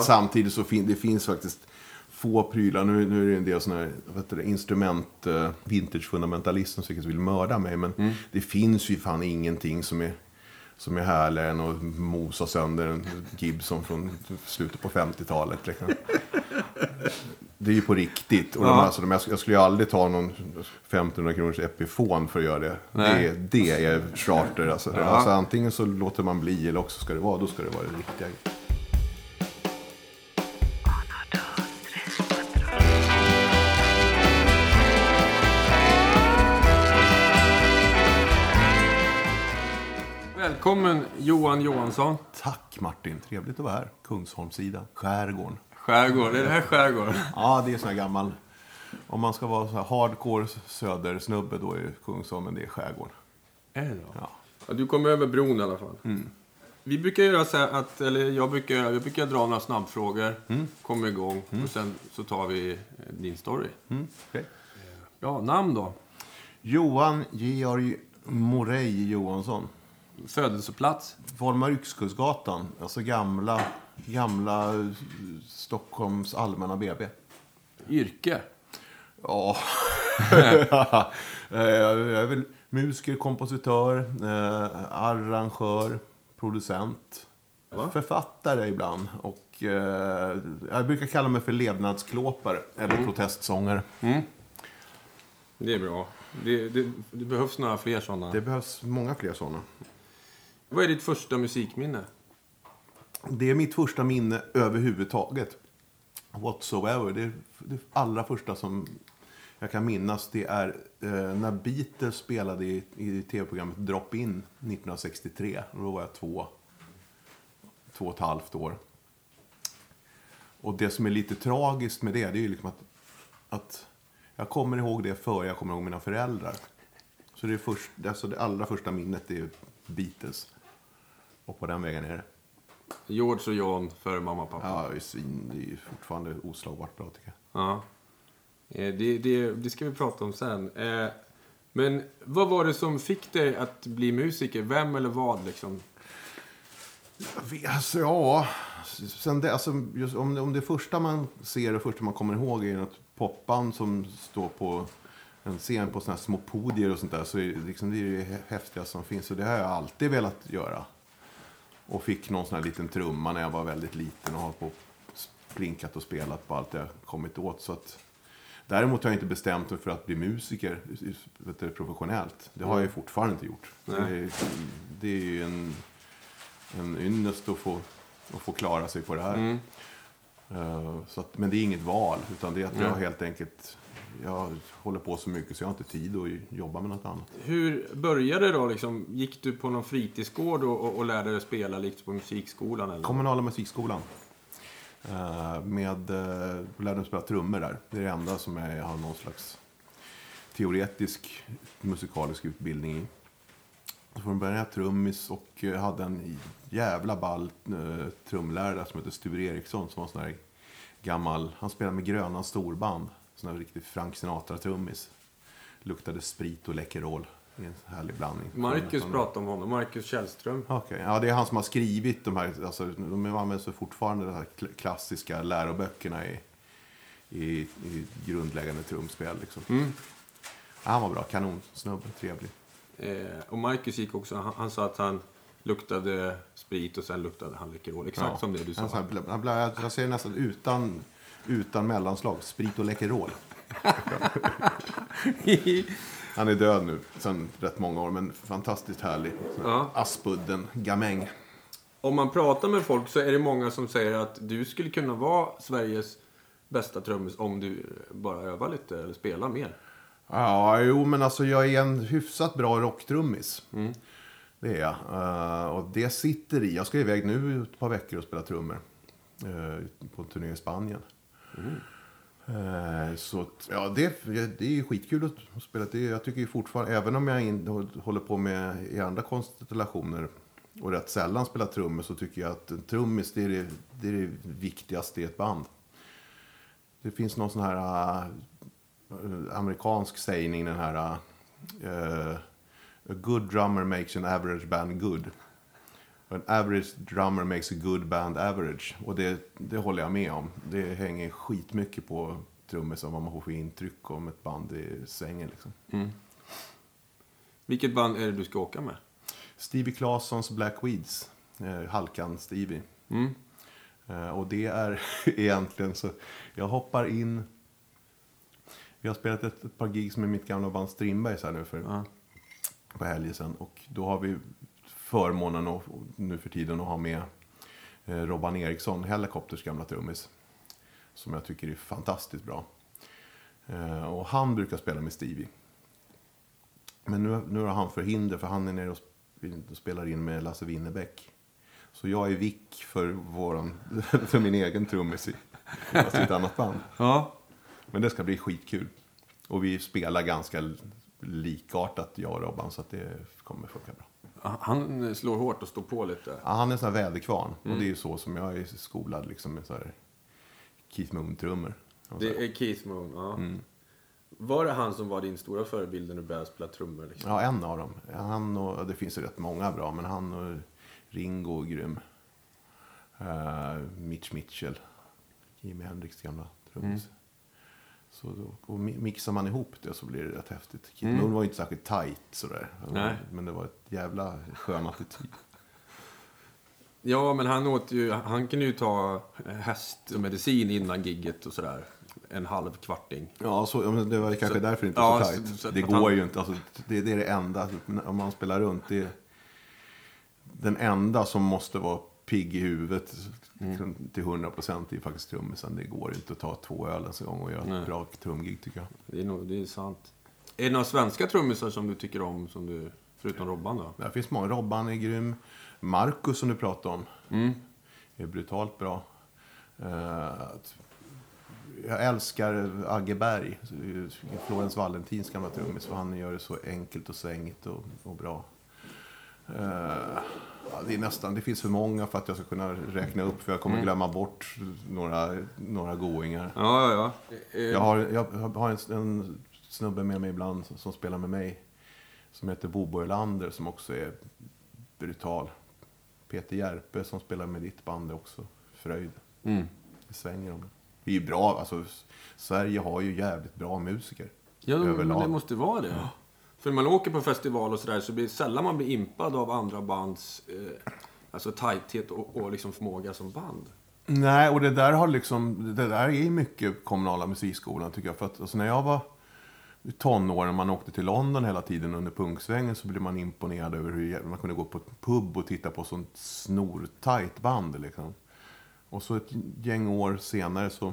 Ja. Samtidigt så fin, det finns faktiskt få prylar. Nu, nu är det en del sådana här instrument, uh, vintage-fundamentalister som vill mörda mig. Men Mm. det finns ju fan ingenting som är, som är härligare än att mosa sönder en Gibson från slutet på 50-talet. Liksom. Det är ju på riktigt. Och de, Ja. alltså, de, jag skulle ju aldrig ta någon 1500 kronors Epiphone för att göra det. Det, det är charter. Alltså. Ja. Alltså, antingen så låter man bli eller också ska det vara, då ska det vara det riktiga. Välkommen Johan Johansson. Tack Martin, trevligt att vara här. Kungsholmssidan, skärgården. Skärgård, är det här skärgård? Ja, det är sån här gammal... Om man ska vara så här hardcore södersnubbe då är Kungsholmen, det är skärgården. Är det då? Ja. Ja, du kommer över bron i alla fall. Vi brukar göra så att, eller jag brukar, jag brukar dra några snabbfrågor, kommer igång och sen så tar vi eh, din story. Mm, okej. Ja, namn då? Johan Georg Morey Johansson. Födelseplats? Volmar-Yxkullsgatan, alltså gamla, gamla eh, Stockholms allmänna BB. Yrke? Ja, Eh, jag är väl musiker, kompositör, eh, arrangör, producent, författare ibland. Och eh, jag brukar kalla mig för levnadsklåpare eller protestsångare. Det är bra. Det, det, det behövs några fler sådana. Det behövs många fler sådana. Vad är ditt första musikminne? Det är mitt första minne överhuvudtaget. Whatsoever. Det, det allra första som jag kan minnas det är eh, när Beatles spelade i, i tv-programmet Drop In 1963. Då var jag två, två och ett halvt år. Och det som är lite tragiskt med det, det är ju liksom att, att jag kommer ihåg det före jag kommer ihåg mina föräldrar. Så det, är först, alltså det allra första minnet är Beatles. Och på den vägen är det. George och John för mamma och pappa. Ja, det är svin, det är ju fortfarande oslagbart bra tycker jag. Ja. Eh, Det, det, det ska vi prata om sen. Eh, Men vad var det som fick dig att bli musiker? Vem eller vad liksom? Vi- Alltså, ja, sen det, alltså, just om, det, om det första man ser och första man kommer ihåg är något popband som står på en scen på såna här små podier och sånt där så är det, liksom, det är det häftigaste som finns. Och det har jag alltid velat göra. Och fick någon sån här liten trumma när jag var väldigt liten och har på sprinkat och spelat på allt jag kommit åt. Så att, däremot har jag inte bestämt mig för att bli musiker du, professionellt. Det har jag ju fortfarande inte gjort. Det, det är ju en, en ynnest att få, att få klara sig på det här. Eh, så att, men det är inget val, utan det är att jag helt enkelt jag håller på så mycket så jag har inte tid att jobba med något annat. Hur började det då? Liksom? Gick du på någon fritidsgård och, och, och lärde dig spela likt på musikskolan? Eller? Kommunala musikskolan. Eh, med, uh, lärde mig spela trummor där. Det är det enda som jag har någon slags teoretisk musikalisk utbildning i. Från början jag trummis och eh, hade en jävla ball uh, trumlärare som heter Sture Eriksson som var en sån här gammal, han spelade med Gröna storband. Sån här riktig Frank Sinatra-trummis. Luktade sprit och Läkerol i en härlig blandning. Marcus pratade om honom. Marcus Källström. Okej, ja det är han som har skrivit de här, alltså de använder sig fortfarande de här kl- klassiska läroböckerna i, i, i grundläggande trumspel liksom. Mm. Ja, han var bra, kanonsnubbe, trevlig. Eh, och Marcus gick också, han, han sa att han luktade sprit och sen luktade han Läkerol. Exakt Ja. som det du sa. Han, bla, bla, bla, jag- jag säger nästan utan, utan mellanslag, sprit och Läkerol. Han är död nu, sedan rätt många år, men fantastiskt härlig. Ja. Aspudden, gamäng. Om man pratar med folk så är det många som säger att du skulle kunna vara Sveriges bästa trummis om du bara övar lite eller spelar mer. Ja, jo, men alltså jag är en hyfsat bra rocktrummis. Det är jag. Eh, och det sitter i. Jag ska iväg nu ett par veckor och spela trummor. eh, på en turné i Spanien. Eh, så att, ja, det, det är ju skitkul att spela. Det, jag tycker ju fortfarande, även om jag in, håller på med i andra konstellationer och rätt sällan spelar trummor så tycker jag att en trummis det är det, det är det viktigaste i ett band. Det finns någon sån här äh, amerikansk sägning, den här eh, A good drummer makes an average band good. An average drummer makes a good band average. Och det, det håller jag med om. Det hänger skitmycket på trummisen vad man får för intryck om ett band i svängen. Liksom. Vilket band är det du ska åka med? Stevie Claessons Black Weeds. Eh, Halkan Stevie. Mm. Eh, och det är egentligen så... Jag hoppar in... Vi har spelat ett, ett par gigs med mitt gamla band Strindbergs här nu för Ja. på helgen sen. Och då har vi förmånen att, nu för tiden att ha med eh, Robban Eriksson, Helicopters gamla trummis. Som jag tycker är fantastiskt bra. Eh, och han brukar spela med Stevie. Men nu, nu har han förhinder för han är nere och sp- och spelar in med Lasse Winnerbäck. Så jag är vick för, våran, för min egen trummis i, fast i ett annat band. Ja. Men det ska bli skitkul. Och vi spelar ganska likartat, jag och Robban, så att det kommer funka bra. Han slår hårt och står på lite. Ja, han är en sån här väderkvarn. Och det är ju så som jag är skolad, liksom med så här Keith Moon-trummor. Det är Keith Moon, ja. Var det han som var din stora förebild när du började spela trummor? Liksom? Ja, en av dem. Han och, det finns ju rätt många bra, men han och Ringo är grym. Eh, Mitch Mitchell, Jimi Hendrix gamla trummis. Så då, och mi- mixar man ihop det så blir det rätt häftigt. Keith Moon var ju inte särskilt tight sådär. Nej. Men det var ett jävla skön attityd. Ja, men han åt ju, han kunde ju ta eh, hästmedicin innan gigget och sådär. En halv kvarting. Ja, så, ja, det var kanske Så- därför inte ja, så så- tajt. så att det han- går ju inte. Alltså, det, det är det enda. Om man spelar runt. Det är den enda som måste vara pigg i huvudet Mm. till 100 procent är faktiskt trummisen. Det går inte att ta två öl ens en gång och göra Nej. ett bra trumgig tycker jag. Det är, nog, det är sant. Är det några svenska trummisar som du tycker om, som du, förutom Robban då? Det finns många. Robban är grym. Marcus som du pratade om Mm. är brutalt bra. Eh, jag älskar Agge Berg, Florens Valentins gamla trummis. För han gör det så enkelt och svängigt och, och bra. Det, är nästan, det finns för många för att jag ska kunna räkna upp. För jag kommer glömma bort några, några goingar. Ja, ja, ja. Eh, Jag har, jag har en, en snubbe med mig ibland som, som spelar med mig. Som heter Bobo Ölander som också är brutal. Peter Järpe som spelar med ditt band är också fröjd. Mm. Det svänger om det. Vi är ju bra, alltså Sverige har ju jävligt bra musiker. Ja, men överlag. det måste vara det. För när man åker på festival och sådär så blir det sällan man blir impad av andra bands eh, alltså tajthet och, och liksom förmåga som band. Nej, och det där har liksom, det där är mycket kommunala musikskolan tycker jag. För att alltså, när jag var tonåren, man åkte till London hela tiden under punksvängen så blev man imponerad över hur man kunde gå på ett pub och titta på sånt snortajt band liksom. Och så ett gäng år senare så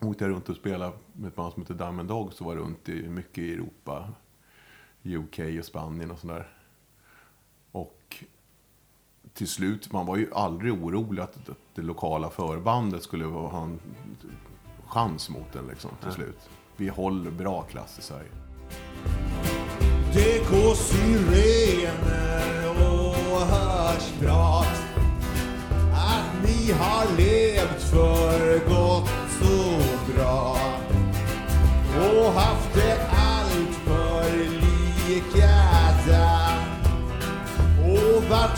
åkte jag runt och spelade med ett band som heter Diamond Dogs och var runt i mycket i Europa, UK och Spanien och sådär. Och till slut, man var ju aldrig orolig att det lokala förbandet skulle ha en chans mot den liksom, till slut. Vi håller bra klass i Sverige. Det går syrener och hörs prat att ni har levt för gott och bra och haft det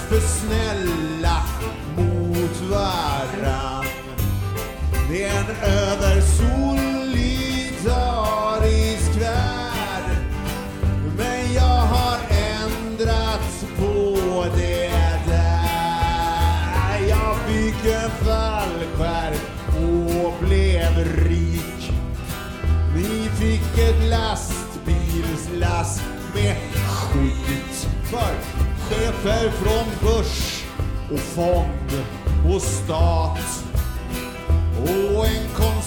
för snälla mot varann. Det är en översolidarisk värld. Men jag har ändrat på det där. Jag fick en fallskärm och blev rik. Vi fick ett lastbilslass med skit för chefer från börs och fond och stat. Och en konst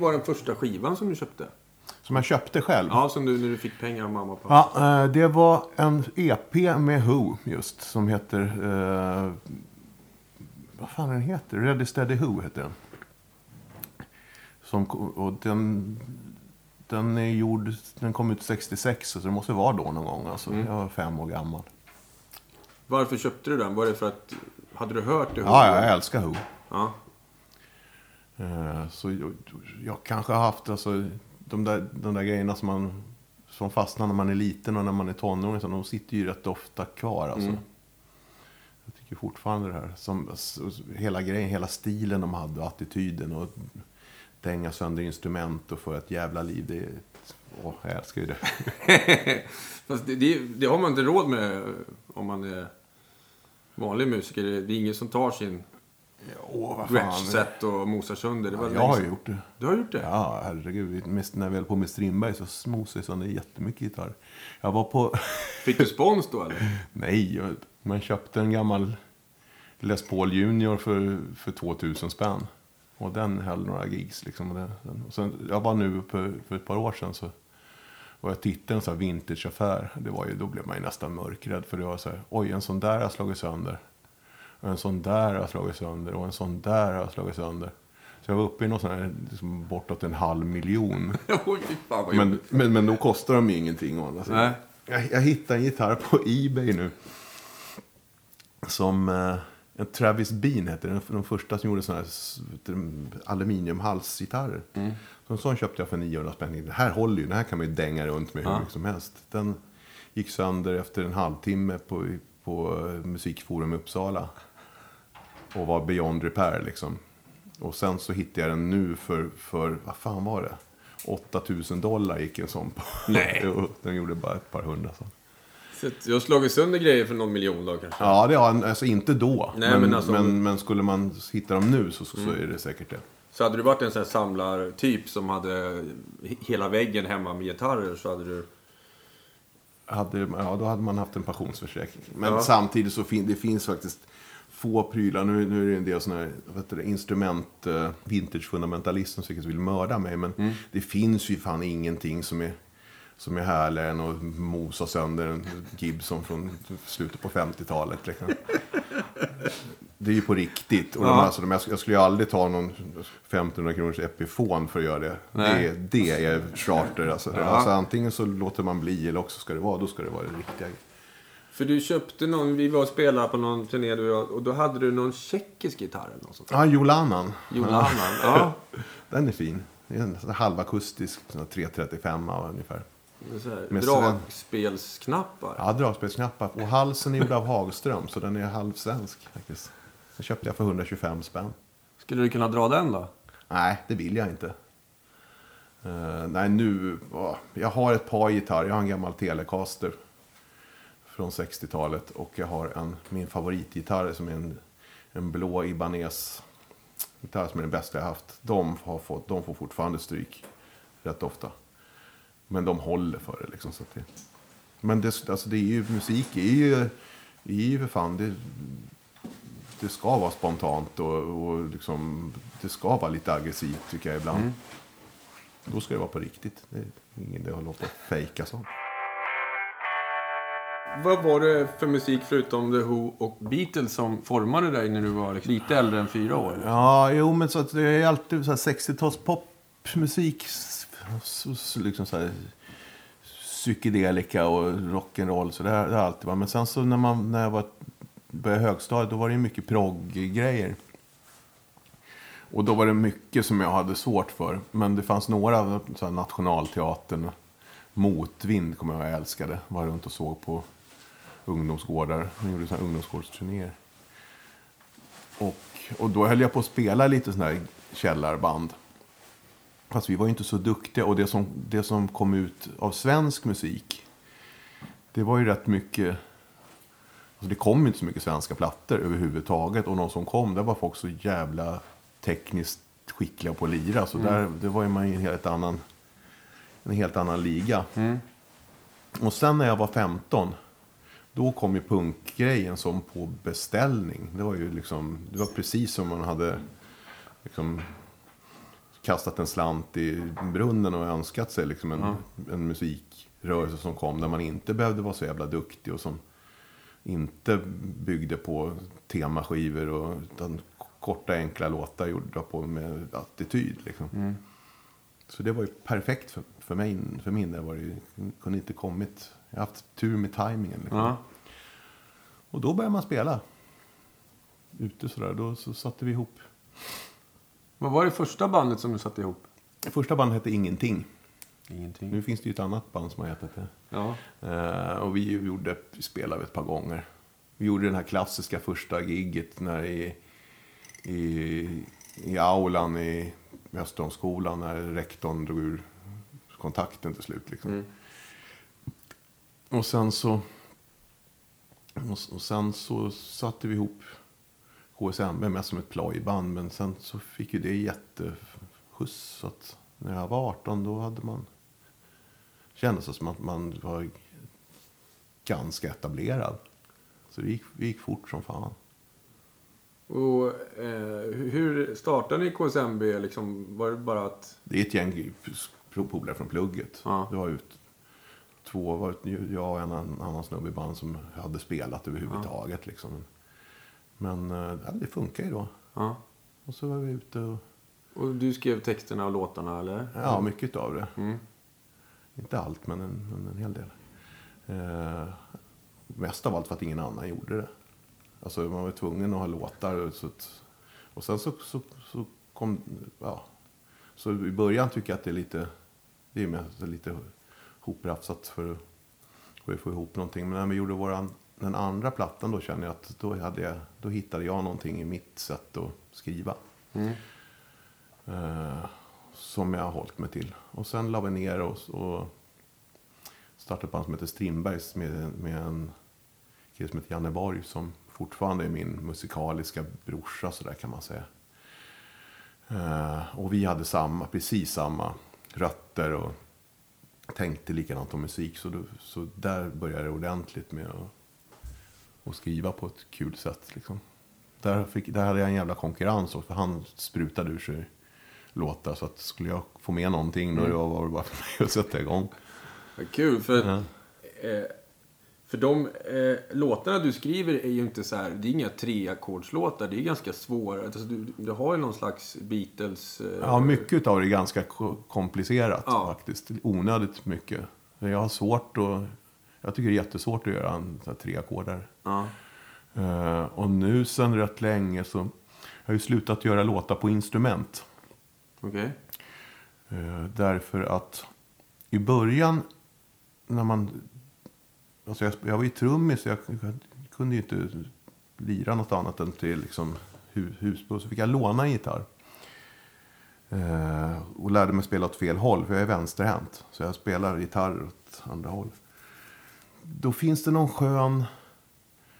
Vilken var den första skivan som du köpte? Som jag köpte själv. Ja, som du när du fick pengar av mamma och pappa. Ja, eh, det var en EP med Who just. Som heter... Eh, vad fan den heter? Ready Steady Who heter den. Som, och den, den är gjord... Den kom ut 66, så det måste vara då någon gång. Alltså, Jag var fem år gammal. Varför köpte du den? Var det för att... Hade du hört det? Ja, jag älskar Who. Ja. Eh, Så jag, jag kanske har haft alltså, de, där, de där grejerna som man som fastnar när man är liten och när man är tonåring. Så de sitter ju rätt ofta kvar. Alltså. Jag tycker fortfarande det här. Som, hela grejen, hela stilen de hade och attityden. Och dänga sönder instrument och få ett jävla liv. Det åh, jag älskar ju det. Fast det, det, det har man inte råd med om man är vanlig musiker. Det är ingen som tar sin Åh, vad Gretsch-set och mosar sönder. Det var Jag länge har ju gjort det. Du har gjort det? Ja, herregud. Mest när vi höll på med Strindberg så mosade jag sönder jättemycket gitarr. Jag var på... Fick du spons då eller? Nej, jag- man köpte en gammal Les Paul Junior för, för 2000 spänn. Och den höll några gigs. Liksom. Och den, och sen, jag var nu för, för ett par år sedan så och jag tittade en sån här vintageaffär. Det var ju, då blev man ju nästan mörkrädd. För det var så här, oj en sån där har slagit sönder. Och en sån där har slagit sönder. Och en sån där har slagit sönder. Så jag var uppe i någon sån här, liksom, bortåt en halv miljon. Men, men, men då kostar de ju ingenting å andra sidan. Jag, jag hittade en gitarr på Ebay nu. Som eh, en Travis Bean heter den. De första som gjorde sådana här aluminiumhalsgitarrer. Så en sån köpte jag för 900 spänn. Det här håller ju. Den här kan man ju dänga runt med hur Ja. mycket som helst. Den gick sönder efter en halvtimme på, på eh, Musikforum i Uppsala. Och var beyond repair liksom. Och sen så hittade jag den nu för, för vad fan var det? 8000 dollar gick en sån på. Nej. Den gjorde bara ett par hundra. Så. Så jag har slagit sönder grejer för någon miljon då kanske. Ja, det har alltså inte då. Nej, men, men alltså- men, men skulle man hitta dem nu så, så, så är det säkert det. Så hade du varit en sån här samlartyp som hade hela väggen hemma med gitarrer så hade du... Hade, ja, då hade man haft en pensionsförsäkring. Men Ja. samtidigt så fin, det finns faktiskt få prylar. Nu, nu är det en del sådana här instrument, uh, vintage-fundamentalister som säkert vill mörda mig. Men Mm. det finns ju fan ingenting som är, som är härligare än att mosa sönder en Gibson från slutet på 50-talet. Liksom. Det är ju på riktigt. Och de, Ja. alltså, de, jag skulle ju aldrig ta någon 1500 kronors Epiphone för att göra det. Det, det är charter. Alltså. Ja. Alltså, antingen så låter man bli eller också ska det vara, då ska det vara det riktiga. För du köpte någon, vi var och spelade på någon turné du och och då hade du någon tjeckisk gitarr eller något sånt. Ja, Jolanan. Jolanan. Ja. Den är fin. Det är en halvakustisk sån här 335 ungefär. Dragspelsknappar. Ja, dragspelsknappar. Och halsen är gjord av Hagström, så den är halvsvensk faktiskt. Den köpte jag för 125 spänn. Skulle du kunna dra den då? Nej, det vill jag inte. Eh, nej, nu... åh, jag har ett par gitarrer. Jag har en gammal Telecaster från 60-talet. Och jag har en, min favoritgitarr som är en, en blå Ibanez. Gitarr som är den bästa jag haft. De, har fått, de får fortfarande stryk rätt ofta. Men de håller för det liksom. Så att det, men det, alltså det är ju, musik är ju, är ju för fan... Det, det ska vara spontant och, och liksom, det ska vara lite aggressivt tycker jag ibland. Då ska det vara på riktigt. Det är ingen idé att och fejka sånt. Vad var det för musik förutom The Who och Beatles som formade dig när du var liksom lite äldre än fyra år? Ja, jo men så att det är alltid så här 60-tals popmusik. Liksom så här psykedelika och rock'n'roll. Så det har alltid varit. Men sen så när, man, när jag var, började högstadiet då var det mycket progg-grejer. Och då var det mycket som jag hade svårt för. Men det fanns några, så här Nationalteatern Motvind kommer jag ihåg jag älskade. Var runt och såg på ungdomsgårdar. De gjorde här ungdomsgårdsturnéer. Och, och då höll jag på att spela lite sådana här källarband. Fast vi var ju inte så duktiga. Och det som, det som kom ut av svensk musik. Det var ju rätt mycket. Alltså det kom inte så mycket svenska plattor överhuvudtaget. Och de som kom, det var folk så jävla tekniskt skickliga på att lira. Så där, det var ju man i en helt annan, en helt annan liga. Och sen när jag var 15. Då kom ju punkgrejen som på beställning. Det var ju liksom, det var precis som man hade liksom, kastat en slant i brunnen och önskat sig liksom en, en musikrörelse som kom där man inte behövde vara så jävla duktig och som inte byggde på temaskivor och utan korta enkla låtar gjorda på med attityd. Liksom. Så det var ju perfekt för, för mig. För min del var det ju, kunde inte kommit. Jag har haft tur med tajmingen. Liksom. Ja. Och då började man spela. Ute sådär. Då så satte vi ihop. Vad var det första bandet som du satte ihop? Första bandet hette Ingenting. Ingenting. Nu finns det ju ett annat band som har hetat det. Ja. Eh, och vi gjorde, spelade ett par gånger. Vi gjorde den här klassiska första gigget när i, i, i aulan i Österholmsskolan när rektorn drog ur kontakten till slut. Liksom. Och sen så och, och sen så satte vi ihop KSMB mest som ett plojband. Men sen så fick ju det jätteskjuts. Så att när jag var 18 då hade man kändes det som att man var ganska etablerad. Så det gick, det gick fort som fan. Och eh, hur startade ni KSMB? Liksom, var det bara att... Det är ett gäng polare från plugget. Ja. Det var ut två, var jag och en annan snubbe i band som hade spelat överhuvudtaget. Liksom. Men eh, ja, det funkar ju då. Ja. Och så var vi ute och, Och du skrev texterna och låtarna, eller? ja, mycket av det. Mm. Inte allt, men en, men en hel del. Eh, mest av allt för att ingen annan gjorde det. Alltså man var tvungen att ha låtar. och Så att, och sen så, så, så kom, ja. Så i början tycker jag att det är lite, det är mest lite hoprafsat för, för att få ihop någonting. Men när vi gjorde våran, den andra plattan då kände jag att då, hade jag, då hittade jag någonting i mitt sätt att skriva. Eh, som jag har hållit mig till. Och sen la vi ner oss och startade ett band som heter Strindbergs med, med en kille som heter Janne Borg som fortfarande är min musikaliska brorsa så där kan man säga. Eh, och vi hade samma, precis samma rötter och tänkte likadant om musik. Så, då, så där började det ordentligt med att, att skriva på ett kul sätt. Liksom. Där, fick, där hade jag en jävla konkurrens också, för han sprutade ur sig låtar. Så att skulle jag få med någonting då var det bara för mig att sätta igång. Vad kul, för, Ja. eh, för de eh, låtarna du skriver är ju inte så här, det är inga treackordslåtar, det är ganska svåra. Alltså, du, du har ju någon slags Beatles... Eh, Ja, mycket av det är ganska ko- komplicerat Ja. faktiskt. Onödigt mycket. Jag har svårt att... Jag tycker det är jättesvårt att göra en treackordare. Ja. Eh, och nu sen rätt länge så har jag ju slutat göra låtar på instrument. Okej. Eh, därför att i början när man... Alltså jag, jag var ju trummis så jag, kunde ju inte lira något annat än till liksom hu, husbo. Så fick jag låna en gitarr. Eh, och lärde mig spela åt fel håll för jag är vänsterhänt. Så jag spelar gitarr åt andra håll. Då finns det någon skön...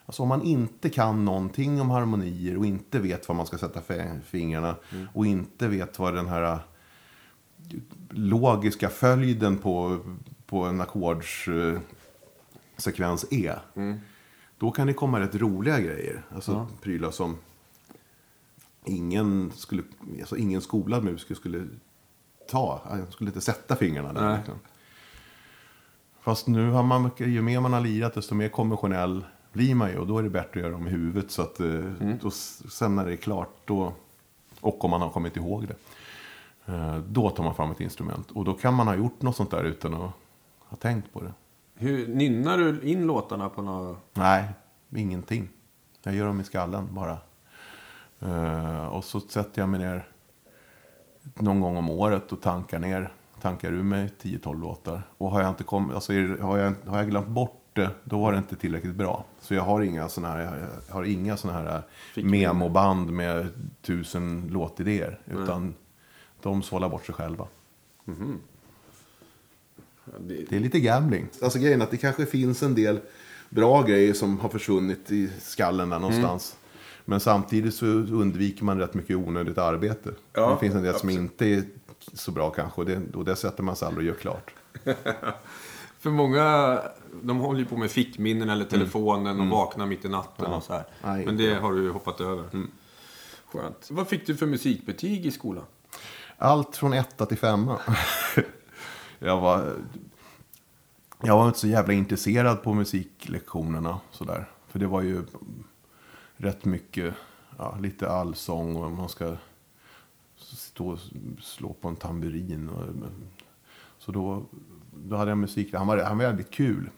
Alltså om man inte kan någonting om harmonier och inte vet var man ska sätta fingrarna och inte vet vad den här logiska följden på, på en ackordssekvens är. Då kan det komma rätt roliga grejer. Alltså prylar som ingen, skulle, alltså ingen skolad musiker skulle ta. Han skulle inte sätta fingrarna där. Liksom. Fast nu har man, ju mer man har lirat desto mer konventionell blir man ju. Och då är det bättre att göra dem i huvudet. Så att eh, då, s- sen när det är klart, då, och om man har kommit ihåg det. eh, Då tar man fram ett instrument. Och då kan man ha gjort något sånt där utan att ha tänkt på det. Hur, nynnar du in låtarna på något... Nej, ingenting. Jag gör dem i skallen bara. Eh, och så sätter jag mig ner någon gång om året och tankar ner. Tankar ur mig 10-12 låtar. Och har jag, inte kommit, alltså har, jag, har jag glömt bort det, då var det inte tillräckligt bra. Så jag har inga såna här, jag har inga såna här Fickminne. memoband med tusen låtidéer. Utan de sållar bort sig själva. Det, Det är lite gambling. Alltså grejen är att det kanske finns en del bra grejer som har försvunnit i skallen där någonstans. Men samtidigt så undviker man rätt mycket onödigt arbete. Ja, det finns en del som absolut. inte är så bra kanske. Och det, och det sätter man sig aldrig och gör klart. För många, de håller ju på med fickminnen eller telefonen och vaknar mitt i natten Ja. och så här. Nej, Men det har du ju hoppat över. Skönt. Vad fick du för musikbetyg i skolan? Allt från etta till femma. jag, var, jag var inte så jävla intresserad på musiklektionerna. Sådär. För det var ju rätt mycket, ja, lite allsång och man ska stå och slå på en tamburin. Och, så då, då hade jag musik. Han var, han var väldigt kul.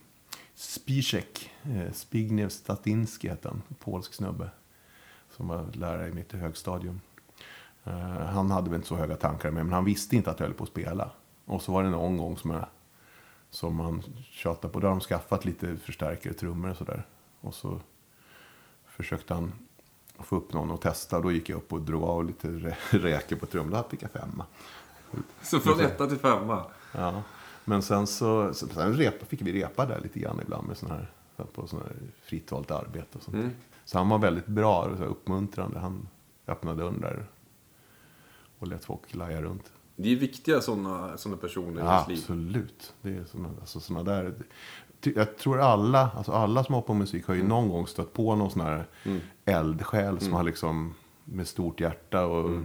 Spiszek, eh, Spigniew Statinski hette han, polsk snubbe. Som var lärare i mitt högstadium. Eh, han hade väl inte så höga tankar med men han visste inte att jag höll på att spela. Och så var det någon gång som, jag, som han tjatade på. Då hade de skaffat lite förstärkare, trummor och sådär. Och så försökte han få upp någon och testa. Då gick jag upp och drog av lite rä- räkor på trummor. Då fick jag femma. Så från etta till femma. Ja. Men sen så sen repa, fick vi repa där lite grann ibland med sån här, på sån här fritt valt arbete och sånt. Så han var väldigt bra och så uppmuntrande. Han öppnade dörren där och lät folk laja runt. Det är viktiga sådana såna personer i Ja, ens liv. absolut. Det är såna, alltså såna där. Jag tror alla, alltså alla som har på musik har ju någon gång stött på någon sån här eldsjäl som har liksom med stort hjärta och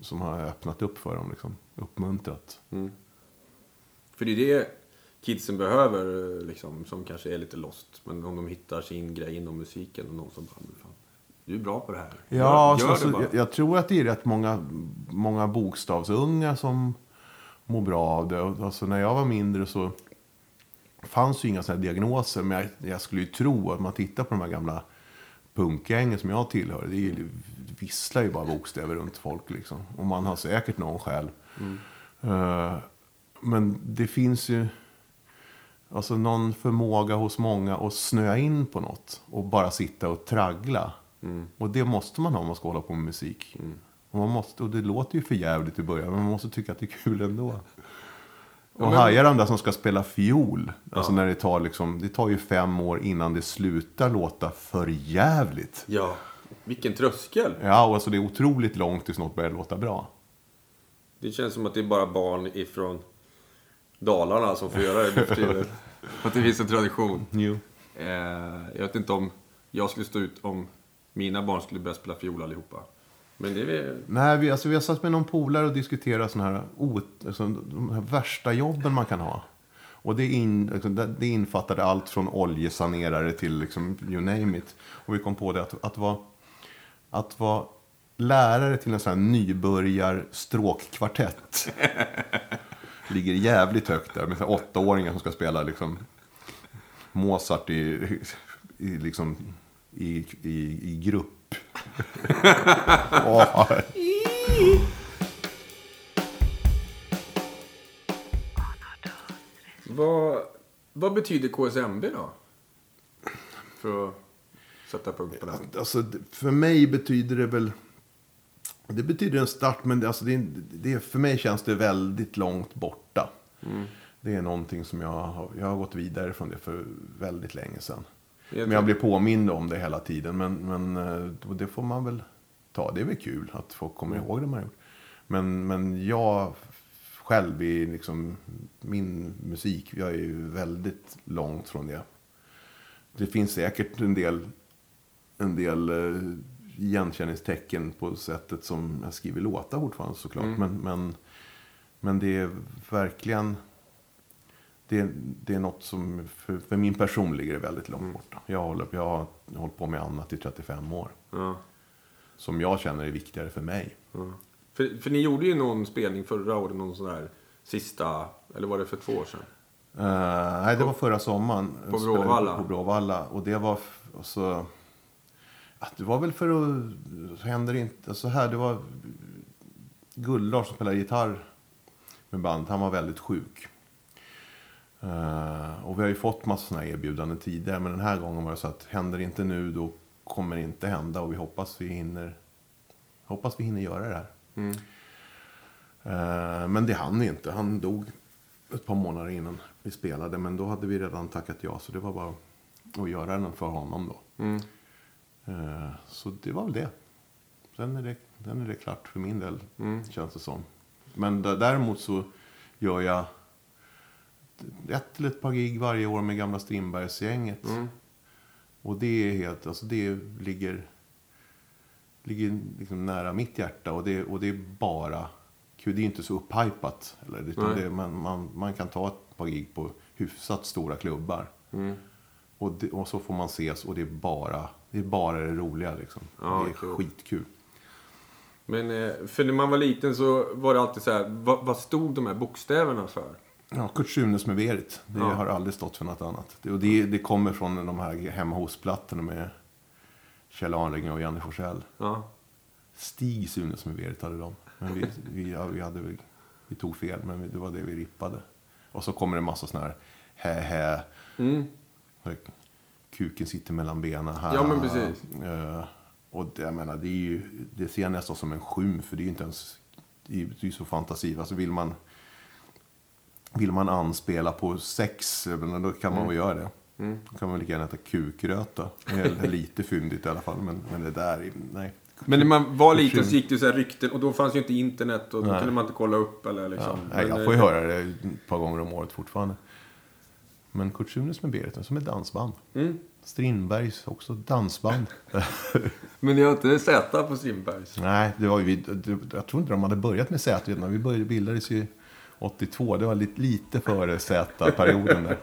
som har öppnat upp för dem. Liksom, uppmuntrat. För det är det kidsen behöver, liksom, som kanske är lite lost. Men om de hittar sin grej inom musiken och någon som bara, "Men fan, du är bra på det här. Ja, gör, gör så, det bara. jag, jag tror att det är rätt många, många bokstavsunga som mår bra av det. Alltså, när jag var mindre så fanns ju inga sådana diagnoser. Men jag, jag skulle ju tro att man tittar på de här gamla punkgängen som jag tillhör. Det, är, det visslar ju bara bokstäver runt folk liksom. Och man har säkert någon själv. Eh, men det finns ju alltså någon förmåga hos många att snöa in på något. Och bara sitta och traggla. Och det måste man ha om man ska hålla på med musik. Och, man måste, och det låter ju för jävligt i början, men man måste tycka att det är kul ändå. Och haja de där som ska spela fiol. Alltså när det tar liksom, det tar ju fem år innan det slutar låta för jävligt. Ja, vilken tröskel. Ja, och alltså det är otroligt långt tills något börjar låta bra. Det känns som att det är bara barn ifrån Dalarna som får göra det nu för tiden. För att det finns en tradition. Jo. Eh, jag vet inte om jag skulle stå ut om mina barn skulle börja spela fiol allihopa. Men det är väl... Nej, vi, alltså, vi har satt med någon polare och diskuterat såna här, ot- alltså, de här värsta jobben man kan ha. Och det, in, liksom, det, infattade allt från oljesanerare till liksom, you name it. Och vi kom på det att, att vara att vara lärare till en sån här nybörjar stråkkvartett. ligger jävligt högt där med åttaåringar som ska spela liksom Mozart i, i, liksom, i, i, i grupp. Vad, vad betyder KSMB då? För att sätta punkt på. Alltså, det- för mig betyder det väl... Det betyder en start, men det, alltså, det, det, för mig känns det väldigt långt borta. Det är någonting som jag har, jag har gått vidare från det för väldigt länge sedan. Men jag blir påmind om det hela tiden. Men, men eh, det får man väl ta. Det är väl kul att folk kommer ihåg det man har gjort. Men, men jag själv i liksom, min musik, jag är ju väldigt långt från det. Det finns säkert en del, en del eh, igenkänningstecken på sättet som jag skriver låtar fortfarande såklart. Men, men, men det är verkligen... Det, det är något som för, för min person ligger väldigt långt borta. Jag, håller, jag har hållit på med annat i 35 år. Ja. Som jag känner är viktigare för mig. Ja. För, för ni gjorde ju någon spelning förra året, någon sån där sista, eller var det för två år sedan? Eh, nej, det var förra sommaren. På Bråvalla. På Bråvalla. Och det var... f- Alltså, ja, det var väl för att... Så händer inte... Så här, det var... Gullars som spelade gitarr med band. Han var väldigt sjuk. Eh, och vi har ju fått massa sådana erbjudanden tidigare. Men den här gången var det så att händer det inte nu då kommer det inte hända. Och vi hoppas vi hinner... Hoppas vi hinner göra det här. Eh, Men det hann inte. Han dog ett par månader innan vi spelade. Men då hade vi redan tackat ja. Så det var bara att göra den för honom då. Eh, Så det var väl det. Sen är det, sen är det klart för min del, känns det som. Men däremot så gör jag ett eller ett par gig varje år med gamla Strindbergsgänget. Och det är helt, alltså det ligger, ligger liksom nära mitt hjärta. Och det, och det är bara kul. Det är inte så upphypat. Eller, utan det, man, man, man kan ta ett par gig på hyfsat stora klubbar. Mm. Och, det, och så får man ses och det är bara det, är bara det roliga. Liksom. Ja, det är kul. skitkul. Men eh, för när man var liten så var det alltid så här, vad, vad stod de här bokstäverna för? Ja, Kurt Sunes med Berit. Det Ja. har aldrig stått för något annat. Det, och det, det kommer från de här hemma hos-plattorna med Kjell Arnring och Janne Forsell. Ja. Stig Sunes med Berit hade de. Men vi, vi, vi, hade, vi tog fel, men det var det vi rippade. Och så kommer det en massa sådana här hä hä. Mm. Kuken sitter mellan benen här. Ja, men precis. Eh, och det, jag menar, det, är ju, det ser jag nästan som en skymf, för det är ju inte ens... Det är ju så fantasivt. Alltså vill man... Vill man anspela på sex, menar, då kan man Mm. väl göra det. Då kan man lika gärna äta kukröta. Det är lite fyndigt i alla fall, men, men det där, är- nej. Men när man var liten så gick det så här rykten och då fanns ju inte internet och då Nej. kunde man inte kolla upp eller Ja, liksom. nej, Men, jag får ju eh, höra det ett par gånger om året fortfarande. Men Kurt Sunes med Berit, som ett dansband. Mm. Strindbergs, också dansband. Men jag har inte Z på Strindbergs. Nej, det var ju, jag tror inte de hade börjat med Z redan. Vi började bildades ju 82. Det var lite, lite före Z-perioden där.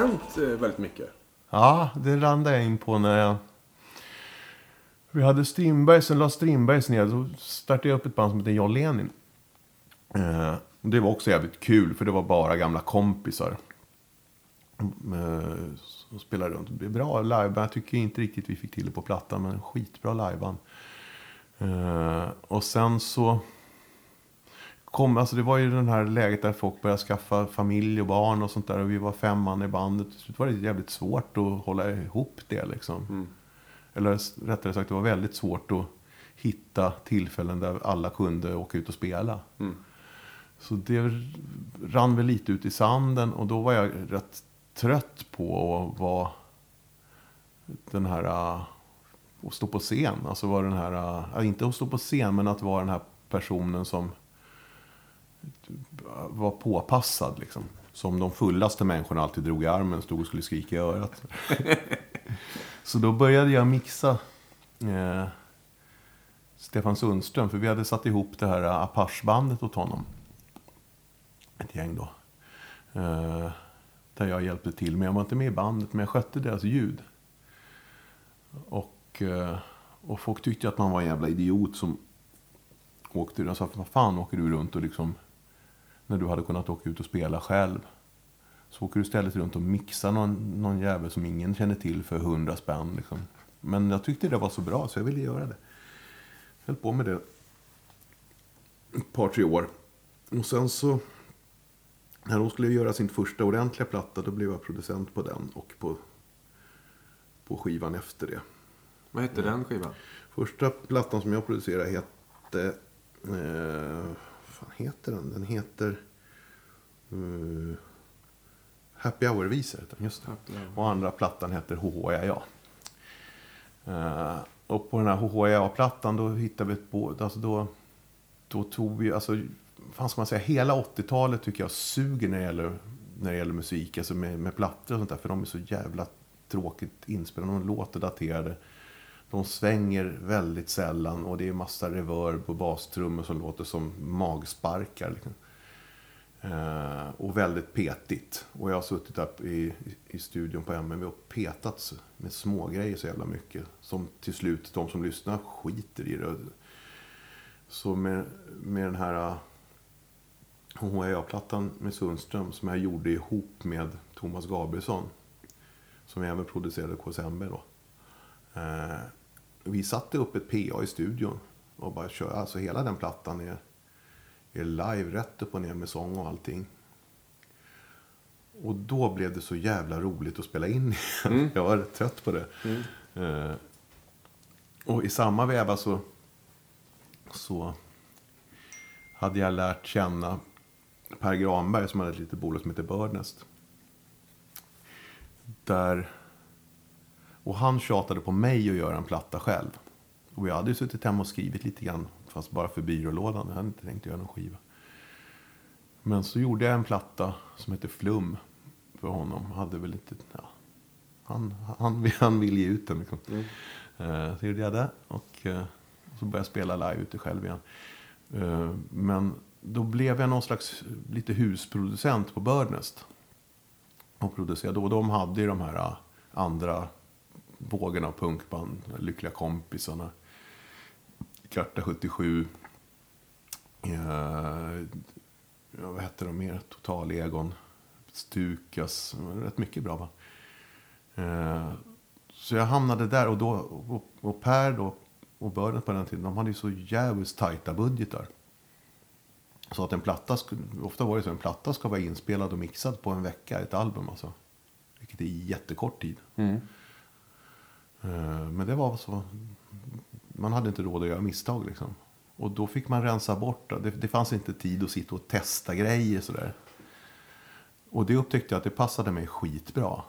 Har du producent väldigt mycket. Ja, det landade jag in på när jag... Vi hade Strindberg, sen la Strindbergs ner. Så startade jag upp ett band som heter John Lenin. Eh, det var också jävligt kul, för det var bara gamla kompisar. Eh, som spelade runt. Det är bra liveband. Jag tycker inte riktigt vi fick till det på plattan, men skitbra liveband. Eh, och sen så kom, alltså det var ju den här läget där folk började skaffa familj och barn och sånt där. Och vi var fem man i bandet. Till slut var det jävligt svårt att hålla ihop det liksom. Eller s- rättare sagt, det var väldigt svårt att hitta tillfällen där alla kunde åka ut och spela. Så det rann väl lite ut i sanden och då var jag rätt trött på att vara den här... äh, att stå på scen. Alltså vara den här... äh, inte att stå på scen, men att vara den här personen som var påpassad liksom. Som de fullaste människorna alltid drog i armen, stod och skulle skrika i örat. Så då började jag mixa eh, Stefan Sundström, för vi hade satt ihop det här Apache-bandet åt honom. Ett gäng då. Eh, där jag hjälpte till, men jag var inte med i bandet, men jag skötte deras ljud. Och, eh, och folk tyckte att man var en jävla idiot som åkte. De sa, vad fan åker du runt och liksom, när du hade kunnat åka ut och spela själv. Så åker du istället runt och mixar någon, någon jävel som ingen känner till för hundra spänn. Liksom. Men jag tyckte det var så bra så jag ville göra det. Jag höll på med det ett par, tre år. Och sen så, när de skulle göra sin första ordentliga platta, då blev jag producent på den och på, på skivan efter det. Vad hette den skivan? Första plattan som jag producerade hette... Eh, fan heter den? Den heter... Eh, Happy Hour-visor heter den, just det. Och andra plattan heter HHJA. Eh, och på den här HHJA-plattan då hittade vi ett båd. Alltså då, då tog vi, alltså, fan ska man säga, hela 80-talet tycker jag suger när det gäller, när det gäller musik, alltså med, med plattor och sånt där, för de är så jävla tråkigt inspelade, de låter daterade. De svänger väldigt sällan och det är massa reverb och bastrummor som låter som magsparkar. Liksom. Eh, och väldigt petigt. Och jag har suttit upp i, i studion på MMV och petat med smågrejer så jävla mycket. Som till slut de som lyssnar skiter i det. Så med, med den här eh, HHA-plattan med Sundström som jag gjorde ihop med Thomas Gabrielsson. Som även producerade KSMB då. Eh, vi satte upp ett PA i studion och bara körde. Alltså hela den plattan är, är live rätt upp och ner med sång och allting. Och då blev det så jävla roligt att spela in igen. Jag var rätt trött på det. Eh, och i samma veva så, så hade jag lärt känna Per Granberg som hade ett litet bolag som heter Birdnest. Där, och han tjatade på mig att göra en platta själv. Och jag hade ju suttit hemma och skrivit lite grann, fast bara för byrålådan. Jag hade inte tänkt göra någon skiva. Men så gjorde jag en platta som heter Flum för honom. Hade väl inte, ja, han, han, han ville ge ut den. Liksom. Eh, så gjorde jag det. Och eh, så började jag spela live ute själv igen. Eh, men då blev jag någon slags lite husproducent på Birdnest. Och producerade. Och de hade ju de här andra Vågen av punkband. Lyckliga kompisarna. Karta 77. Eh, ja, vad hette de mer? Total-Egon. Stukas. Rätt mycket bra va? Eh, så jag hamnade där och, då, och, och Per då och Börnet på den tiden. De hade ju så jävligt tajta budgetar. Så att en platta, ofta var det så att en platta ska vara inspelad och mixad på en vecka, ett album alltså. Vilket är jättekort tid. Mm. Men det var så, man hade inte råd att göra misstag liksom. Och då fick man rensa bort, det, det fanns inte tid att sitta och testa grejer sådär. Och det upptäckte jag att det passade mig skitbra.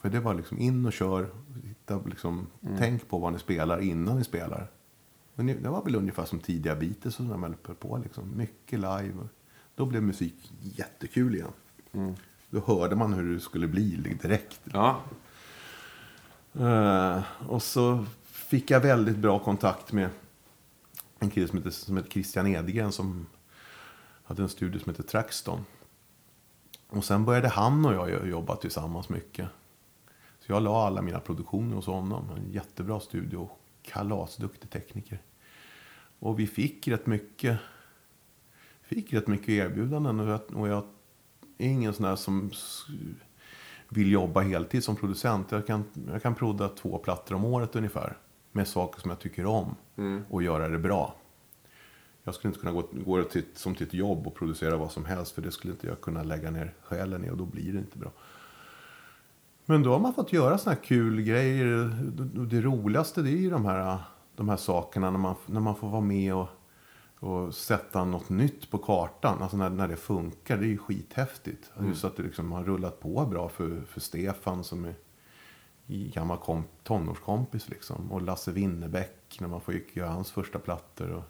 För det var liksom in och kör, hitta liksom, tänk på vad ni spelar innan ni spelar. Det var väl ungefär som tidiga Beatles och när man höll på. Liksom. Mycket live. Då blev musik jättekul igen. Då hörde man hur det skulle bli direkt. Ja. Eh, och så fick jag väldigt bra kontakt med en kille som heter, som heter Christian Edgren som hade en studio som heter Traxton. Och sen började han och jag jobba tillsammans mycket. Så jag la alla mina produktioner hos honom. En jättebra studio och kalasduktig tekniker. Och vi fick rätt mycket, fick rätt mycket erbjudanden. Och jag, och jag är ingen sån där som vill jobba heltid som producent. Jag kan, jag kan prodda två plattor om året ungefär. Med saker som jag tycker om. Och göra det bra. Jag skulle inte kunna gå, gå till, som till ett jobb och producera vad som helst. För det skulle inte jag kunna lägga ner själen i och då blir det inte bra. Men då har man fått göra såna här kul grejer. Det- Det roligaste det är ju de här, de här sakerna när man, när man får vara med och, och sätta något nytt på kartan. Alltså när, när det funkar. Det är ju skithäftigt. Just att det liksom har rullat på bra för, för Stefan som är gammal kom, tonårskompis liksom. Och Lasse Winnerbäck när man får göra hans första plattor. Och,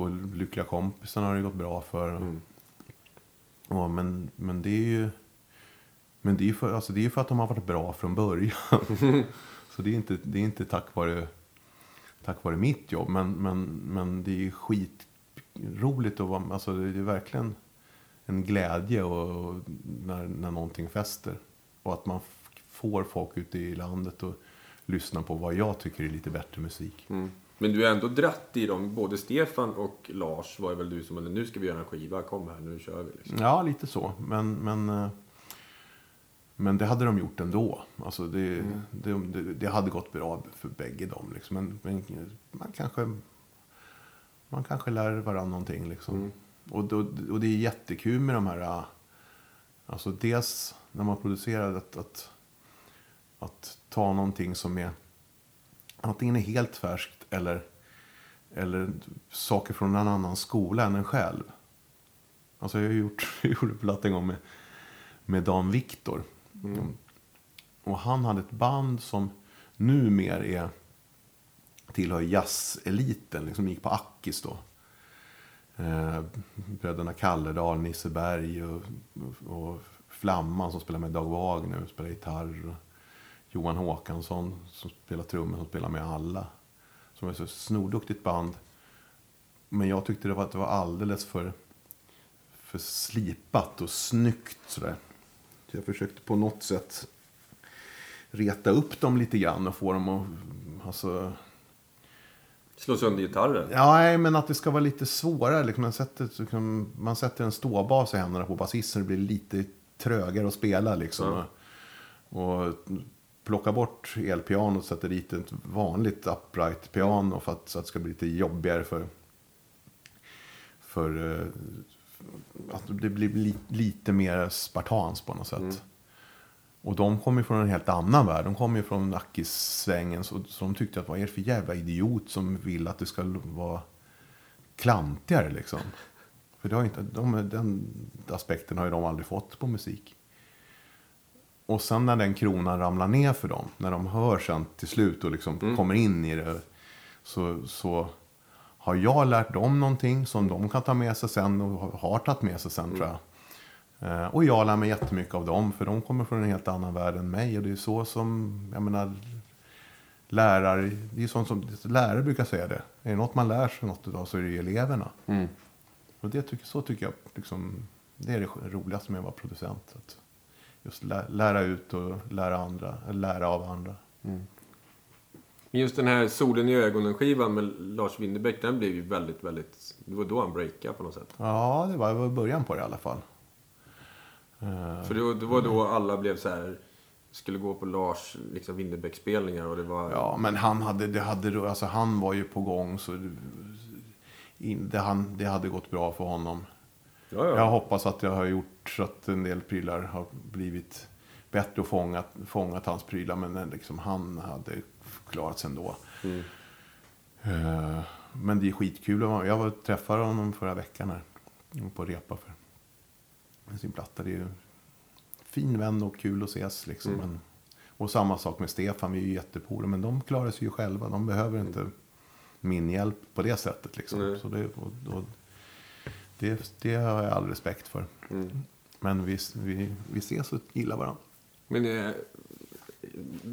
och Lyckliga kompisarna har det gått bra för. Ja, men, men det är ju... Men det är ju för, alltså det är för att de har varit bra från början. Så det är inte, det är inte tack, vare, tack vare mitt jobb. Men, men, men det är skitroligt att vara alltså Det är verkligen en glädje och, och när, när någonting fäster. Och att man får folk ute i landet och lyssna på vad jag tycker är lite bättre musik. Mm. Men du har ändå dratt i dem. Både Stefan och Lars var väl du som nu ska vi göra en skiva. Kom här, nu kör vi. Liksom. Ja, lite så. Men, men, eh, men det hade de gjort ändå. Alltså det, det, det, det hade gått bra för bägge dem. Liksom. Men, men man, kanske, man kanske lär varandra någonting. Liksom. Och, då, och det är jättekul med de här... Alltså dels när man producerar att, att, att ta någonting som är antingen är helt färskt eller, eller saker från en annan skola än en själv. Alltså jag har gjort, jag gjorde platt en gång med, med Dan Viktor. Mm. Och han hade ett band som numera är tillhör jazzeliten, liksom gick på Ackis då. Eh, bröderna Kalledal, Nisse Berg och, och, Flamman som spelar med Dag Wagner och spelar gitarr. Och Johan Håkansson som spelar trummor som spelar med alla. Som är så snorduktigt band. Men jag tyckte det var, att det var alldeles för, för slipat och snyggt sådär. Så jag försökte på något sätt reta upp dem lite grann och få dem att... Alltså, Slå sönder gitarren. Ja, nej, men att det ska vara lite svårare. Liksom man, sätter, liksom, man sätter en ståbas i händerna på basisten och det blir lite trögare att spela. Liksom. Och, och plocka bort elpianot och sätta dit ett vanligt upright piano för att, så att det ska bli lite jobbigare för, för eh, att det blir li, lite mer spartans på något sätt. Och de kommer ju från en helt annan värld. De kommer ju från Nackis-svängen. Så, så de tyckte att vad är det för jävla idiot som vill att det ska vara klantigare liksom. För det har inte, de, den aspekten har ju de aldrig fått på musik. Och sen när den kronan ramlar ner för dem, när de hör sen till slut och liksom kommer in i det. Så, så har jag lärt dem någonting som de kan ta med sig sen och har tagit med sig sen tror jag. Eh, Och jag lär mig jättemycket av dem, för de kommer från en helt annan värld än mig. Och det är så som, jag menar, lärare, det är sånt som lärare brukar säga det. Är det något man lär sig något idag så är det eleverna. Och det tycker, så tycker jag, liksom, det är det roligaste med att vara producent. Att just lä, lära ut och lära andra, lära av andra. Men just den här Solen i ögonen-skivan med Lars Winnerbäck, den blev ju väldigt, väldigt... Det var då han breakade på något sätt. Ja, det var, det var början på det i alla fall. För det var, det var då alla blev så här... Skulle gå på Lars liksom, Winnerbäck-spelningar och det var... Ja, men han, hade, det hade, alltså, han var ju på gång så in, det, han, det hade gått bra för honom. ja, ja. Jag hoppas att jag har gjort så att en del prylar har blivit bättre och fångat, fångat hans prylar. Men liksom, han hade klarat sig ändå. Eh, men det är skitkul. Jag var träffade honom förra veckan här. På repa för sin platta. Det är ju fin vän och kul att ses. Liksom. Men, och samma sak med Stefan. Vi är ju jättepolare. Men de klarar sig ju själva. De behöver inte min hjälp på det sättet. Liksom. Så det, och, och, det, det har jag all respekt för. Men vi, vi, vi ses och gillar varandra. Men det är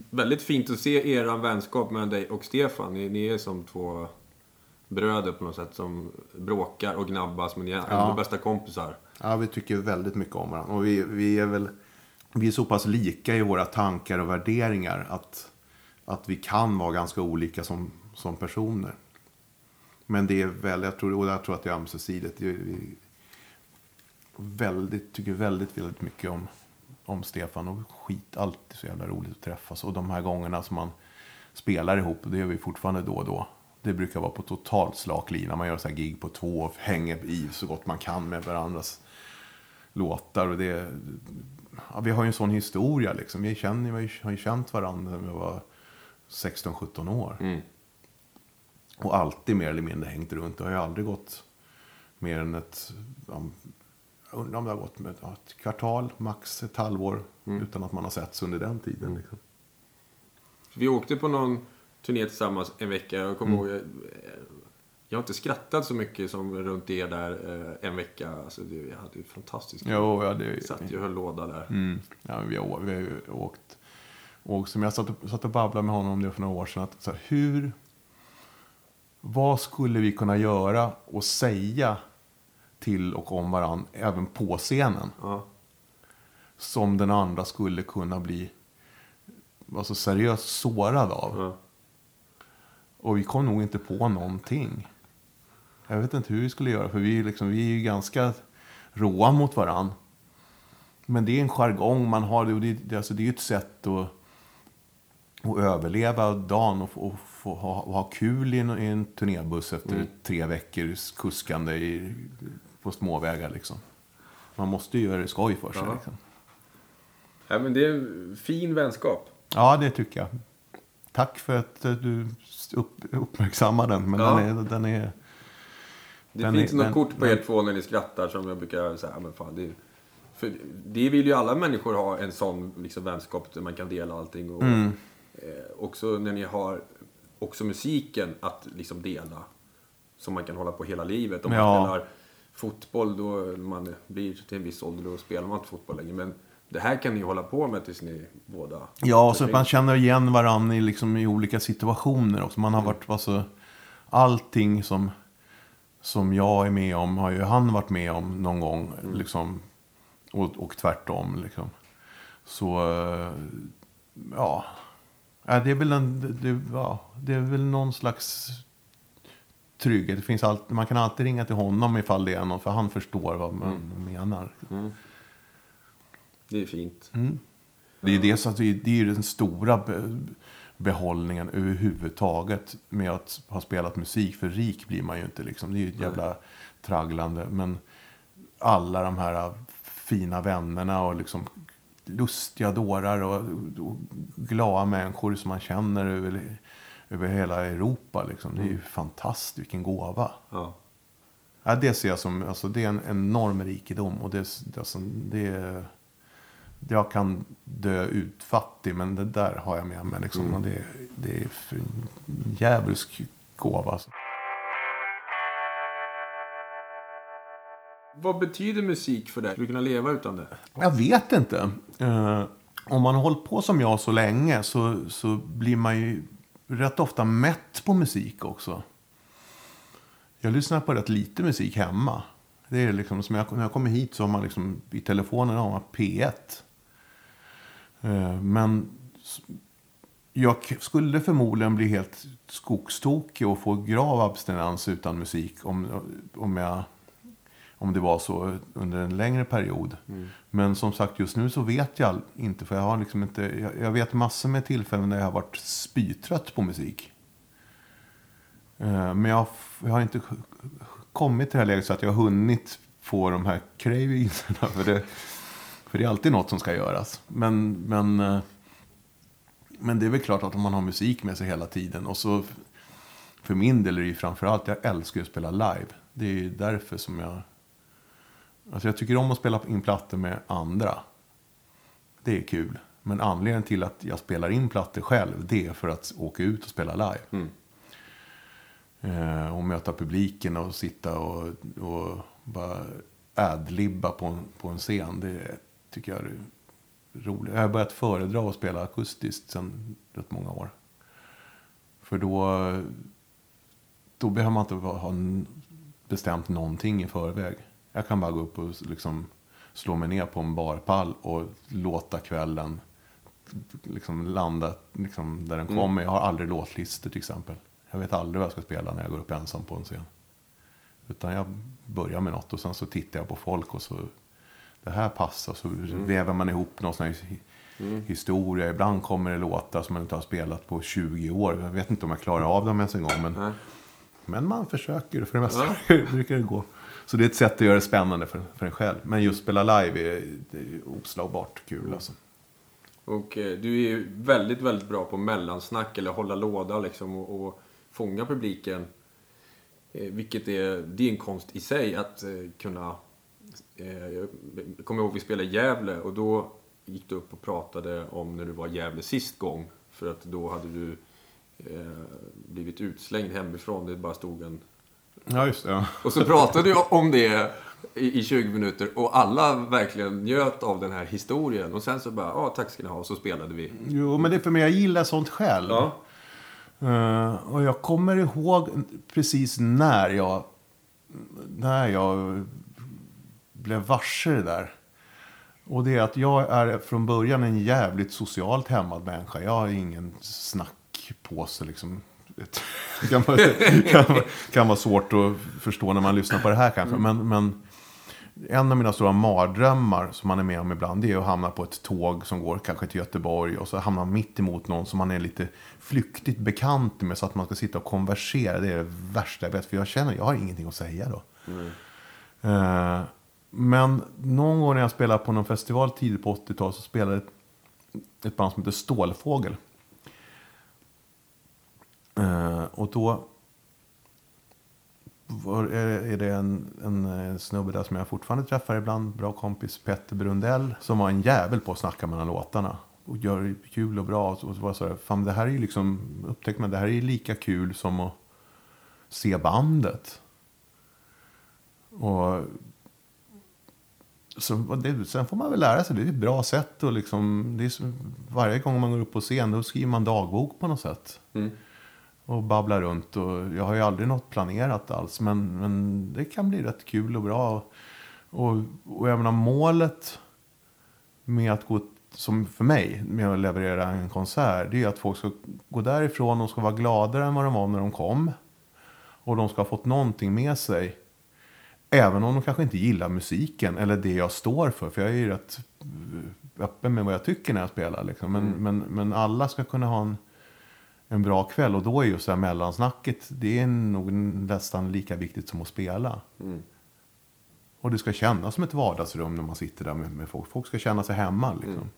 väldigt fint att se er vänskap mellan dig och Stefan. Ni, ni är som två bröder på något sätt som bråkar och gnabbas men ni är ändå Ja. bästa kompisar. Ja, vi tycker väldigt mycket om varandra. Och vi, vi är väl vi är så pass lika i våra tankar och värderingar att, att vi kan vara ganska olika som, som personer. Men det är väl, jag tror, och jag tror att det är ömsesidigt. Vi väldigt, tycker väldigt, väldigt mycket om, om Stefan och skit, alltid så jävla roligt att träffas. Och de här gångerna som man spelar ihop, det gör vi fortfarande då och då. Det brukar vara på totalt slak lina. Man gör så här gig på två och hänger i så gott man kan med varandras låtar. Och det, ja, vi har ju en sån historia liksom. Vi, känner, vi har ju känt varandra när vi var 16-17 år. Och alltid mer eller mindre hängt runt. Det har ju aldrig gått mer än ett... ja, undrar om det har gått med ett kvartal, max ett halvår. Utan att man har setts under den tiden. Liksom. Vi åkte på någon turné tillsammans en vecka. Jag kommer ihåg... eh, Jag har inte skrattat så mycket som runt er där eh, en vecka. Alltså, det, jag hade ju fantastiskt. Jo, ja, det, Satt ju och höll låda där. Mm. Ja, vi, har, vi har ju åkt. Och som jag satt och, satt och babblade med honom om det för några år sedan. Att, så här, hur, vad skulle vi kunna göra och säga till och om varandra även på scenen? Ja. Som den andra skulle kunna bli alltså, seriöst sårad av. Ja. Och vi kom nog inte på någonting. Jag vet inte hur vi skulle göra, för vi, liksom, vi är ju ganska råa mot varann. Men det är en jargong man har, och det, alltså, det är ju ett sätt att, att överleva dagen och, och, få ha, och ha kul i en, i en turnébuss efter tre veckors kuskande i, på småvägar. Liksom. Man måste ju göra det skoj för sig. Ja. Liksom. Ja, men det är en fin vänskap. Ja, det tycker jag. Tack för att eh, du upp, uppmärksammar den. Men Ja. den är... Den är Det Den finns är- något den- kort på den- er två när ni skrattar som jag brukar säga, men fan det är, För det vill ju alla människor ha en sån liksom, vänskap där man kan dela allting. Och, Mm. eh, också när ni har också musiken att liksom dela. som man kan hålla på hela livet. Om Ja. man spelar fotboll, då man blir till en viss ålder, då spelar man inte fotboll längre. Men det här kan ni hålla på med tills ni båda... Ja, så att man känner igen varandra i, liksom, i olika situationer också. Man har varit, alltså, allting som, som jag är med om har ju han varit med om någon gång. Liksom, och, och tvärtom. Liksom. Så, eh, ja. Ja, Det är väl en, det- ja, det är väl någon slags trygghet. Det finns allt, man kan alltid ringa till honom ifall det är någon, för han förstår vad man menar. Det är fint. Det är, det, så att det det är den stora be, behållningen överhuvudtaget med att ha spelat musik. För rik blir man ju inte liksom. Det är ju ett jävla tragglande. Men alla de här fina vännerna och liksom lustiga dårar och, och glada människor som man känner över, över hela Europa. Liksom. Det är ju fantastiskt, vilken gåva. Ja. Ja, det ser jag som alltså, det är en enorm rikedom. Och det, det, alltså, det är, jag kan dö utfattig, men det där har jag med mig. Liksom, och det, det är en djävulsk gåva. Alltså. Vad betyder musik för dig? Skulle du kunna leva utan det? Jag vet inte. Eh, om man har hållit på som jag så länge så, så blir man ju rätt ofta mätt på musik också. Jag lyssnar på rätt lite musik hemma. Det är liksom, som jag, när jag kommer hit så har man liksom, i telefonen har man P1. Eh, men jag skulle förmodligen bli helt skogstokig och få grav abstinens utan musik om, om jag om det var så under en längre period. Men som sagt, just nu så vet jag inte. För jag har liksom inte, jag, jag vet massor med tillfällen när jag har varit spytrött på musik. Eh, Men jag, har jag har inte kommit till det här läget så att jag har hunnit få de här cravingsarna. För det, för det är alltid något som ska göras. Men, men, eh, men det är väl klart att om man har musik med sig hela tiden. Och så för min del är det ju framförallt, jag älskar ju att spela live. Det är ju därför som jag... Alltså jag tycker om att spela in plattor med andra. Det är kul. Men anledningen till att jag spelar in plattor själv, det är för att åka ut och spela live. Eh, och möta publiken och sitta och, och bara adlibba på en, på en scen. Det tycker jag är roligt. Jag har börjat föredra att spela akustiskt sedan rätt många år. För då, då behöver man inte ha bestämt någonting i förväg. Jag kan bara gå upp och liksom slå mig ner på en barpall och låta kvällen liksom landa liksom där den kommer. Jag har aldrig låtlistor till exempel. Jag vet aldrig vad jag ska spela när jag går upp ensam på en scen. Utan jag börjar med något och sen så tittar jag på folk och så det här passar. Så väver man ihop någon sån här hi- historia. Ibland kommer det låtar som man inte har spelat på 20 år. Jag vet inte om jag klarar av dem ens en gång. Men, men man försöker. För det mesta brukar det gå. Så det är ett sätt att göra det spännande för, för en själv. Men just spela live är, är oslagbart kul alltså. Och eh, du är ju väldigt, väldigt bra på mellansnack eller hålla låda liksom och, och fånga publiken. Eh, vilket är, det är en konst i sig att eh, kunna... Eh, jag kommer ihåg vi spelade i Gävle och då gick du upp och pratade om när du var i Gävle sist gång. För att då hade du eh, blivit utslängd hemifrån. Det bara stod en... Ja, just det. Ja. Och så pratade du om det i, i 20 minuter och alla verkligen njöt av den här historien. Och sen så bara, ja tack ska ni ha, och så spelade vi. Jo, men det är för mig. Jag gillar sånt själv. Ja. Eh, och jag kommer ihåg precis när jag, när jag blev varse det där. Och det är att jag är från början en jävligt socialt hämmad människa. Jag har ingen snackpåse liksom. Det kan vara, kan, kan vara svårt att förstå när man lyssnar på det här kanske. Men, men en av mina stora mardrömmar som man är med om ibland det är att hamna på ett tåg som går kanske till Göteborg och så hamna mitt emot någon som man är lite flyktigt bekant med så att man ska sitta och konversera. Det är det värsta jag vet för jag känner jag har ingenting att säga då. Eh, men någon gång när jag spelade på någon festival tidigt på 80-talet så spelade ett, ett band som heter Stålfågel. Eh, och då var, är, är det en, en eh, snubbe där som jag fortfarande träffar ibland, bra kompis Petter Brundell, som var en jävel på att snacka mellan låtarna. Och gör det kul och bra. Och så var jag så här, fan det här är ju liksom, upptäckte man, det här är ju lika kul som att se bandet. Och så det, sen får man väl lära sig. Det är ett bra sätt. Och liksom, det är, så- varje gång man går upp på scen då skriver man dagbok på något sätt. Mm. Och babblar runt. Och jag har ju aldrig något planerat alls. Men, men det kan bli rätt kul och bra. Och, och jag menar målet med att gå, som för mig, med att leverera en konsert. Det är att folk ska gå därifrån och ska vara gladare än vad de var när de kom. Och de ska ha fått någonting med sig. Även om de kanske inte gillar musiken eller det jag står för. För jag är ju rätt öppen med vad jag tycker när jag spelar. Liksom. Men, men, men alla ska kunna ha en, en bra kväll. Och då är just det här mellansnacket, det är nog nästan lika viktigt som att spela. Och det ska kännas som ett vardagsrum när man sitter där med, med folk. Folk ska känna sig hemma. Liksom.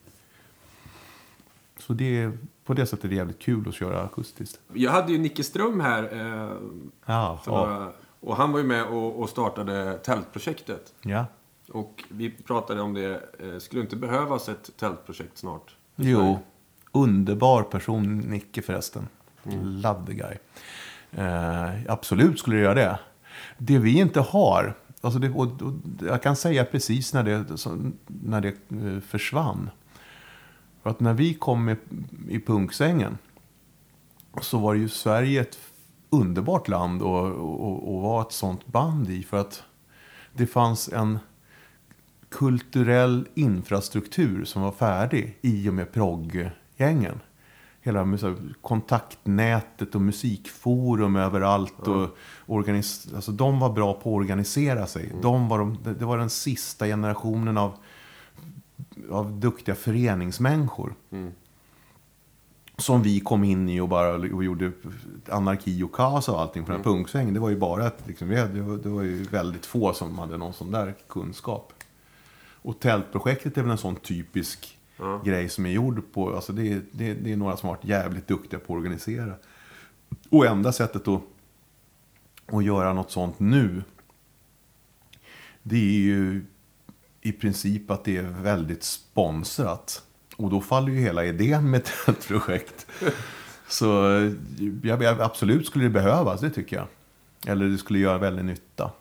Så det är, på det sättet är det jävligt kul att köra akustiskt. Jag hade ju Nicke Ström här. Eh, Ja, ja. några, och han var ju med och, och startade tältprojektet. ja. Och vi pratade om det. Eh, skulle inte behövas ett tältprojekt snart? Jo, underbar person, Nicke förresten. Love the guy. Eh, absolut skulle det göra det. Det vi inte har, alltså det, och, och, jag kan säga precis när det, så, när det eh, försvann. För att när vi kom med, i punksängen så var ju Sverige ett underbart land och, och, och var ett sånt band i. För att det fanns en kulturell infrastruktur som var färdig i och med progggängen. Hela kontaktnätet och musikforum överallt. Och organis- alltså, de var bra på att organisera sig. De var de, det- var den sista generationen av, av duktiga föreningsmänniskor. Som vi kom in i och bara och gjorde anarki och kaos och allting på den här punksvängen. Det var ju bara att liksom, det var ju väldigt få som hade någon sån där kunskap. Och tältprojektet är väl en sån typisk grej som är gjord på, alltså det, är- det, det är några som har varit jävligt duktiga på att organisera. Och enda sättet att, att göra något sånt nu, det är ju i princip att det är väldigt sponsrat. Och då faller ju hela idén med ett tältprojekt. Så jag, absolut skulle det behövas, det tycker jag. Eller det skulle göra väldigt nytta.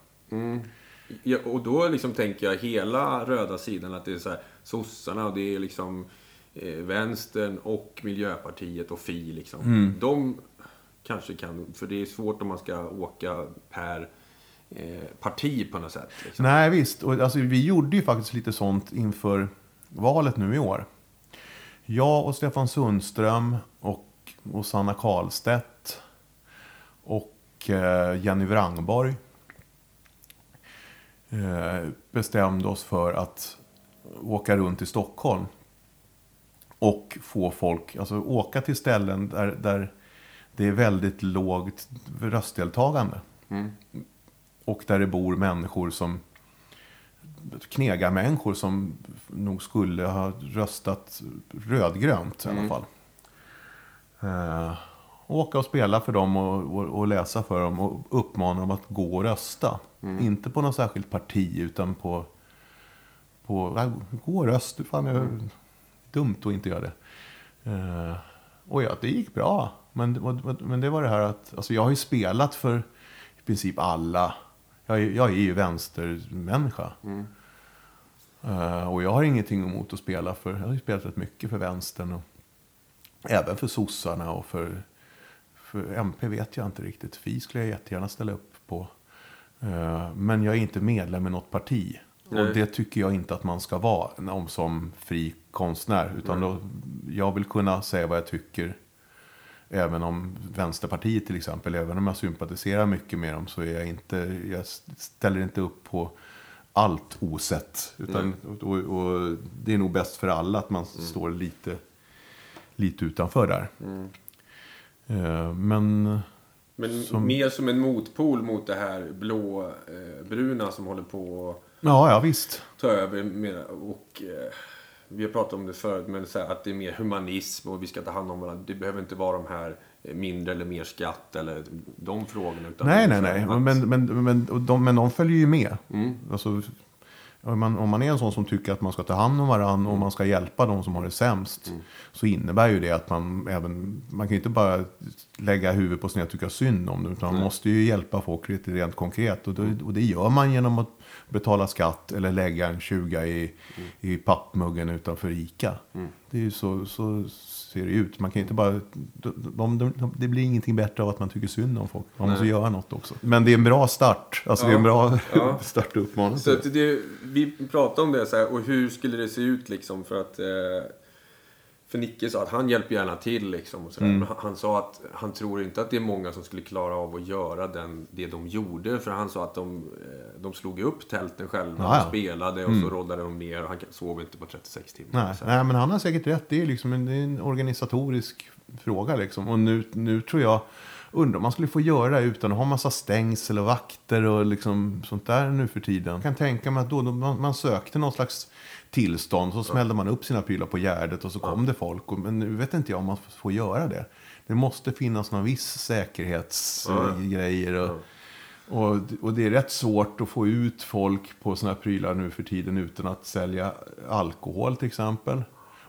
Ja, och då liksom tänker jag hela röda sidan att det är så här sossarna och det är liksom eh, vänstern och Miljöpartiet och Fi liksom. Mm. De kanske kan, för det är svårt om man ska åka per eh, parti på något sätt. Liksom. Nej, visst. Och, alltså, vi gjorde ju faktiskt lite sånt inför valet nu i år. Jag och Stefan Sundström och, och Sanna Karlstedt och eh, Jenny Wrangborg eh, bestämde oss för att åka runt i Stockholm och få folk, alltså åka till ställen där, där det är väldigt lågt röstdeltagande. Och där det bor människor som knegarmänniskor som nog skulle ha röstat rödgrönt i alla fall. Eh, åka och spela för dem och, och, och läsa för dem och uppmana dem att gå och rösta. Inte på något särskilt parti utan på, på nej, gå och rösta. Fan, det är dumt att inte göra det. Eh, och ja, det gick bra. Men, men det var det här att, alltså jag har ju spelat för i princip alla. Jag är, jag är ju vänstermänniska. Eh, och jag har ingenting emot att spela för, jag har ju spelat rätt mycket för vänstern. Och även för sossarna och för, för MP vet jag inte riktigt. Fi skulle jag jättegärna ställa upp på. Eh, men jag är inte medlem i något parti. Nej. Och det tycker jag inte att man ska vara om som fri konstnär. Utan då, jag vill kunna säga vad jag tycker. Även om Vänsterpartiet till exempel, även om jag sympatiserar mycket med dem så är jag inte, jag ställer inte upp på allt osett. Utan, och, och det är nog bäst för alla att man står lite, lite utanför där. Eh, Men Men Som- mer som en motpol mot det här blå-bruna som håller på ja, ja visst. över. Mer, och, eh, vi har pratat om det förut, men här, att det är mer humanism och vi ska ta hand om varandra. Det behöver inte vara de här eh, mindre eller mer skatt eller de frågorna. Utan Nej, nej, nej. att- Men, men, men, de, men de följer ju med. Alltså, Om man, om man är en sån som tycker att man ska ta hand om varandra och man ska hjälpa de som har det sämst. Så innebär ju det att man även, man kan inte bara lägga huvudet på sned och tycka synd om dem. Utan man måste ju hjälpa folk lite rent konkret. Och, då, och det gör man genom att betala skatt eller lägga en 20 i, i pappmuggen utanför ICA. Det är ju så, så ser det ut. Man kan inte bara, de, de, de, det blir ingenting bättre av att man tycker synd om folk. Man måste göra något också. Men det är en bra start. Alltså det är en bra Ja. start och uppmaning. Så att det, vi pratade om det så här, och hur skulle det se ut liksom för att... Eh, för Nicke sa att han hjälper gärna till liksom. Och. Mm. Men han, han sa att han tror inte att det är många som skulle klara av att göra den, det de gjorde. För han sa att de, eh, de slog upp tälten själva Ja, ja. och spelade och så roddade de ner och han sov inte på 36 timmar. Nej, nej, men han har säkert rätt. Det är, liksom en, det är en organisatorisk fråga. Liksom. Och nu, nu tror jag, undrar om man skulle få göra det utan att ha massa stängsel och vakter och liksom sånt där nu för tiden. Jag kan tänka mig att då, då man, man sökte någon slags tillstånd så smällde man upp sina prylar på Gärdet och så kom det folk. Och, men nu vet inte jag om man får göra det. Det måste finnas någon viss säkerhetsgrejer. Och, och, och det är rätt svårt att få ut folk på såna här prylar nu för tiden utan att sälja alkohol till exempel.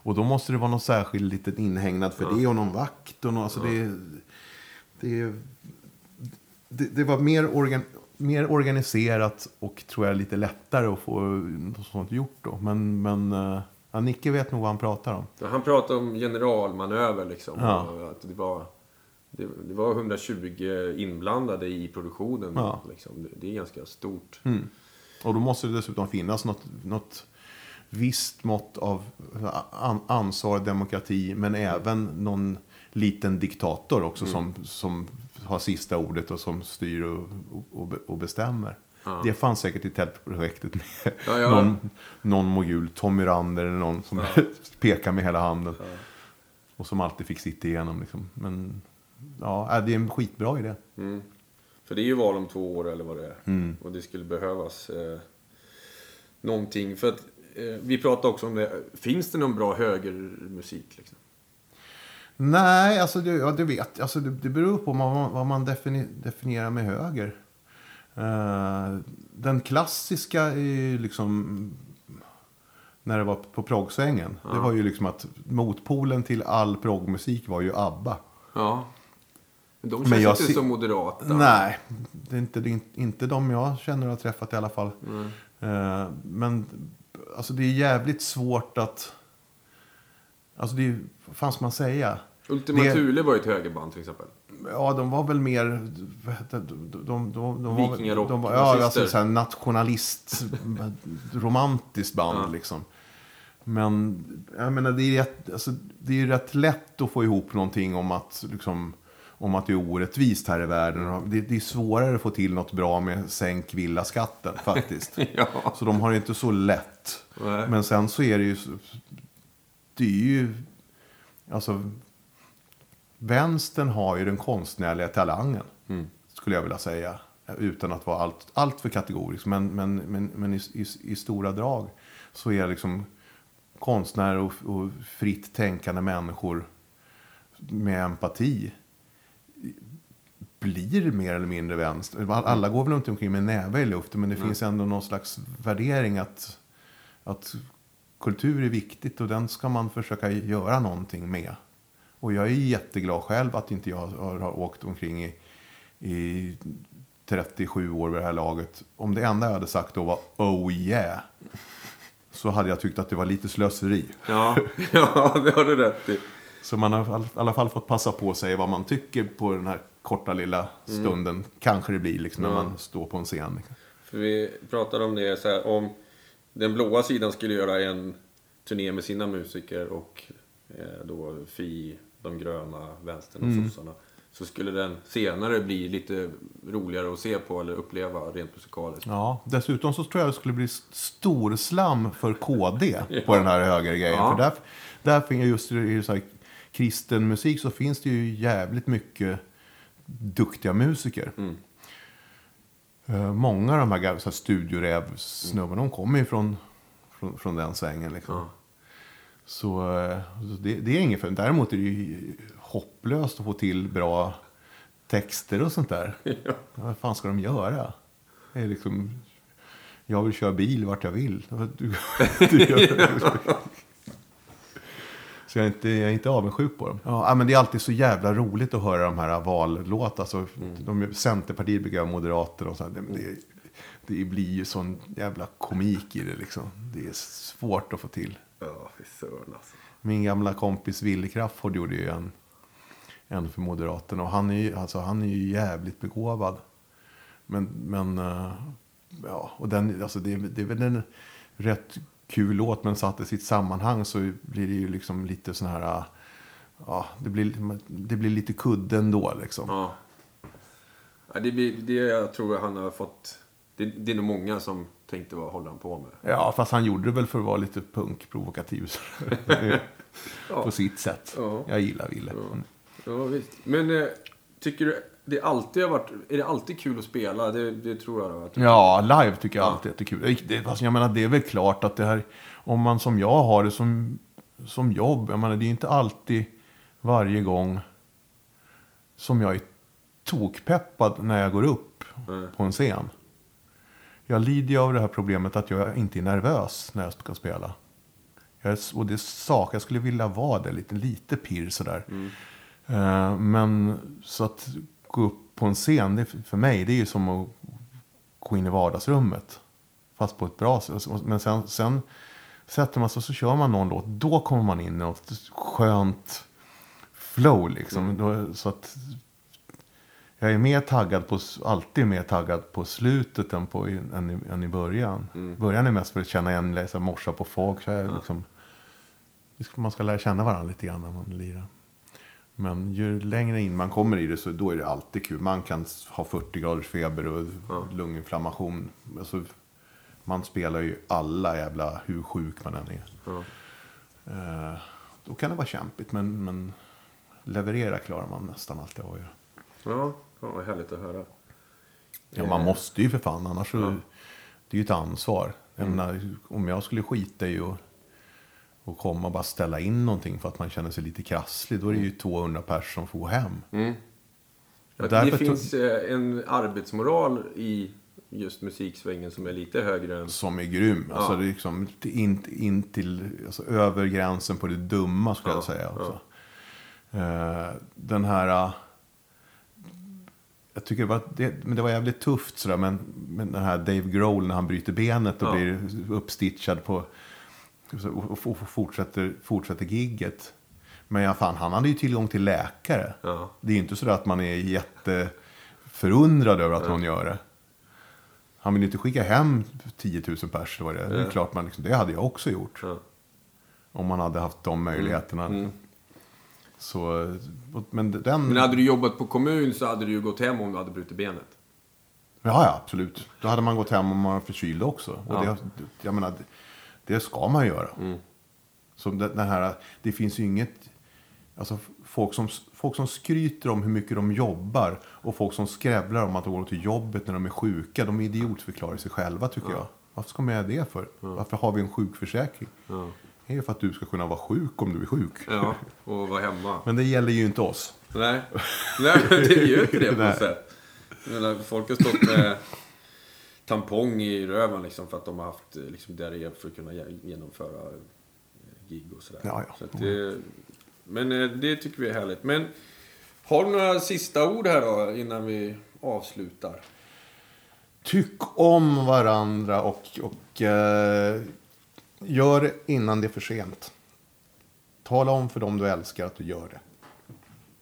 Och då måste det vara någon särskild liten inhägnad för det och någon vakt. Och någon, alltså det, det, det, det var mer, organ, mer organiserat och tror jag lite lättare att få något sånt gjort då. Men, men eh, ja, Nicke vet nog vad han pratar om. Han pratade om generalmanöver liksom. Ja. Att det, var, det, det var 120 inblandade i produktionen. Ja. Liksom. Det, det är ganska stort. Och då måste det dessutom finnas något, något visst mått av an, ansvar, demokrati, men även någon liten diktator också som, som har sista ordet och som styr och, och, och bestämmer. Det fanns säkert i tältprojektet med Ja, ja. Någon, någon mogul, Tommy Rander eller någon som pekar med hela handen. Och som alltid fick sitta igenom. Liksom. Men ja, äh, det är en skitbra idé. För det är ju val om två år eller vad det är. Mm. Och det skulle behövas eh, någonting. För att eh, vi pratade också om det. Finns det någon bra högermusik? Liksom? Nej, alltså det, ja, det vet alltså det, det beror på vad man, vad man defini, definierar med höger. Eh, den klassiska är ju liksom när det var på proggsvängen. Det var ju liksom att motpolen till all proggmusik var ju ABBA. Ja. De känns inte ser- så moderata. Nej, det är inte, det är inte de jag känner och har träffat i alla fall. Eh, men alltså det är jävligt svårt att... Alltså det är, vad fan ska man säga? Ultima Det- Thule var ju ett högerband till exempel. Ja, de var väl mer... De, de, de, de var, Vikingarock, de var, Ja, alltså så här nationalist, romantiskt band liksom. Men jag menar, det är, rätt, alltså, det är ju rätt lätt att få ihop någonting om att, liksom, om att det är orättvist här i världen. Det, det är svårare att få till något bra med sänk villaskatten faktiskt. Ja. Så de har det inte så lätt. Nej. Men sen så är det ju... Det är ju... Alltså... Vänstern har ju den konstnärliga talangen. Skulle jag vilja säga. Utan att vara allt, allt för kategorisk. Men, men, men, men i, i, i stora drag så är liksom konstnärer och, och fritt tänkande människor med empati blir mer eller mindre vänster. Alla går väl inte omkring med näve i luften, men det finns ändå någon slags värdering att, att kultur är viktigt och den ska man försöka göra någonting med. Och jag är jätteglad själv att inte jag har, åkt omkring i, i 37 år vid det här laget. Om det enda jag hade sagt då var oh yeah, så hade jag tyckt att det var lite slöseri. Ja, ja, det har du rätt i. Så man har i alla- fall fått passa på att säga vad man tycker på den här korta lilla stunden. Kanske det blir liksom när Ja. man står på en scen. För vi pratade om det så här, om den blåa sidan skulle göra en turné med sina musiker och eh, då Fi, de gröna, vänstern och Mm. sossarna. Så skulle den senare bli lite roligare att se på eller uppleva rent musikaliskt. Ja, dessutom så tror jag det skulle bli storslam för KD på Ja. den här högergrejen. Ja. För där, där finns just i så här kristen musik så finns det ju jävligt mycket duktiga musiker. Mm. Eh, Många av de här, gamla studiorävsnubbarna, de kommer ju från, från, från den svängen. Liksom. Ja. Så, det, det är inget för. Däremot är det ju hopplöst att få till bra texter och sånt där. Vad fan ska de göra? Det är liksom Jag vill köra bil vart jag vill. Du, du gör, så jag är, inte, jag är inte avundsjuk på dem. Ja, men det är alltid så jävla roligt att höra de här vallåtarna. Alltså, de, Centerpartiet brukar vara moderater och så. här. Det, det, det blir ju sån jävla komik i det liksom. Det är svårt att få till. Ja, fy sören alltså. Min gamla kompis Wille Crafoord gjorde ju en, en för Moderaterna. Och han är, ju, alltså, han är ju jävligt begåvad. Men, men eh, ja, och den, alltså, det, det är väl en rätt kul låt. Men satt i sitt sammanhang så blir det ju liksom lite sån här, ja, det blir, det blir lite kudde ändå liksom. Ja. ja det, blir, det jag tror han har fått... Det, det är nog många som tänkte vad håller han på med? Ja, fast han gjorde det väl för att vara lite punkprovokativ. På sitt sätt. Ja. Jag gillar Wille. Mm. Ja, visst. Men eh, tycker du det alltid har varit... Är det alltid kul att spela? Det, det tror jag det har varit. Ja, live tycker jag alltid är jättekul. Det, alltså, jag menar, det är väl klart att det här, om man som jag har det som, som jobb, jag menar, det är inte alltid varje gång som jag är tokpeppad när jag går upp Nej. på en scen. Jag lider ju av det här problemet att jag inte är nervös när jag ska spela. Jag är, och det är sak, jag skulle vilja vara det, lite, lite pirr sådär. Eh, men så att gå upp på en scen, det, för mig, det är ju som att gå in i vardagsrummet. Fast på ett bra sätt. Men sen, sen sätter man sig och så kör man någon låt. Då kommer man in i något skönt flow liksom. Då, så att jag är mer taggad på, alltid mer taggad på slutet än, på, än, i, än i början. Början är mest för att känna igen, läsa, morsa på folk. Så här, liksom, man ska lära känna varandra lite grann när man lirar. Men ju längre in man kommer i det så då är det alltid kul. Man kan ha 40 graders feber och lunginflammation. Alltså, man spelar ju alla jävla hur sjuk man än är. Ja. Eh, då kan det vara kämpigt men, men leverera klarar man nästan alltid av. Ja, ja vad härligt att höra. Ja, man måste ju för fan, annars så... Det är ju ett ansvar. Jag menar, om jag skulle skita i att och komma och bara ställa in någonting för att man känner sig lite krasslig, då är det ju 200 personer som får gå hem. Ja, Därför det finns eh, en arbetsmoral i just musiksvängen som är lite högre än... Som är grym. Alltså, det är liksom in, in till, alltså, över gränsen på det dumma skulle jag säga. Också. Eh, den här... eh, jag tycker det var, det, men det var jävligt tufft sådär. Men, men den här Dave Grohl när han bryter benet och Ja. blir uppstitchad på... Och, fortsätter, fortsätter gigget. Men ja, fan, han hade ju tillgång till läkare. Ja. Det är inte så att man är jätteförundrad över att någon gör det. Han vill inte skicka hem 10 000 pers. Var det. det är klart man liksom, det hade jag också gjort. Ja. Om man hade haft de möjligheterna. Så, men den... Men hade du jobbat på kommun så hade du ju gått hem om du hade brutit benet. Ja, ja, absolut. Då hade man gått hem om man var förkyld också. Och Ja. det, jag menar, det, ska man göra. Mm. Det, den här, det finns ju inget... Alltså, folk, som, folk som skryter om hur mycket de jobbar och folk som skrävlar om att de går till jobbet när de är sjuka, de idiotförklarar sig själva tycker jag. Varför ska man göra det för? Varför har vi en sjukförsäkring? Ja. Det är för att du ska kunna vara sjuk om du är sjuk. Ja, och vara hemma. Men det gäller ju inte oss. Nej, Nej det är ju inte det på något sätt. Menar, folk har stått med tampong i röven liksom för att de har haft eh, liksom, diarré för att kunna ge- genomföra eh, gig och sådär. Ja, ja. Så det, men eh, det tycker vi är härligt. Men har du några sista ord här då innan vi avslutar? Tyck om varandra och, och eh, gör innan det är för sent. Tala om för dem du älskar att du gör det.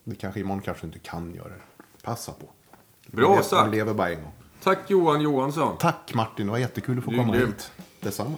Det kanske imorgon kanske inte kan göra det. Passa på. Bra sagt. Man lever bara en gång. Tack Johan Johansson. Tack Martin, det var jättekul att få Du komma grym. hit. Detsamma.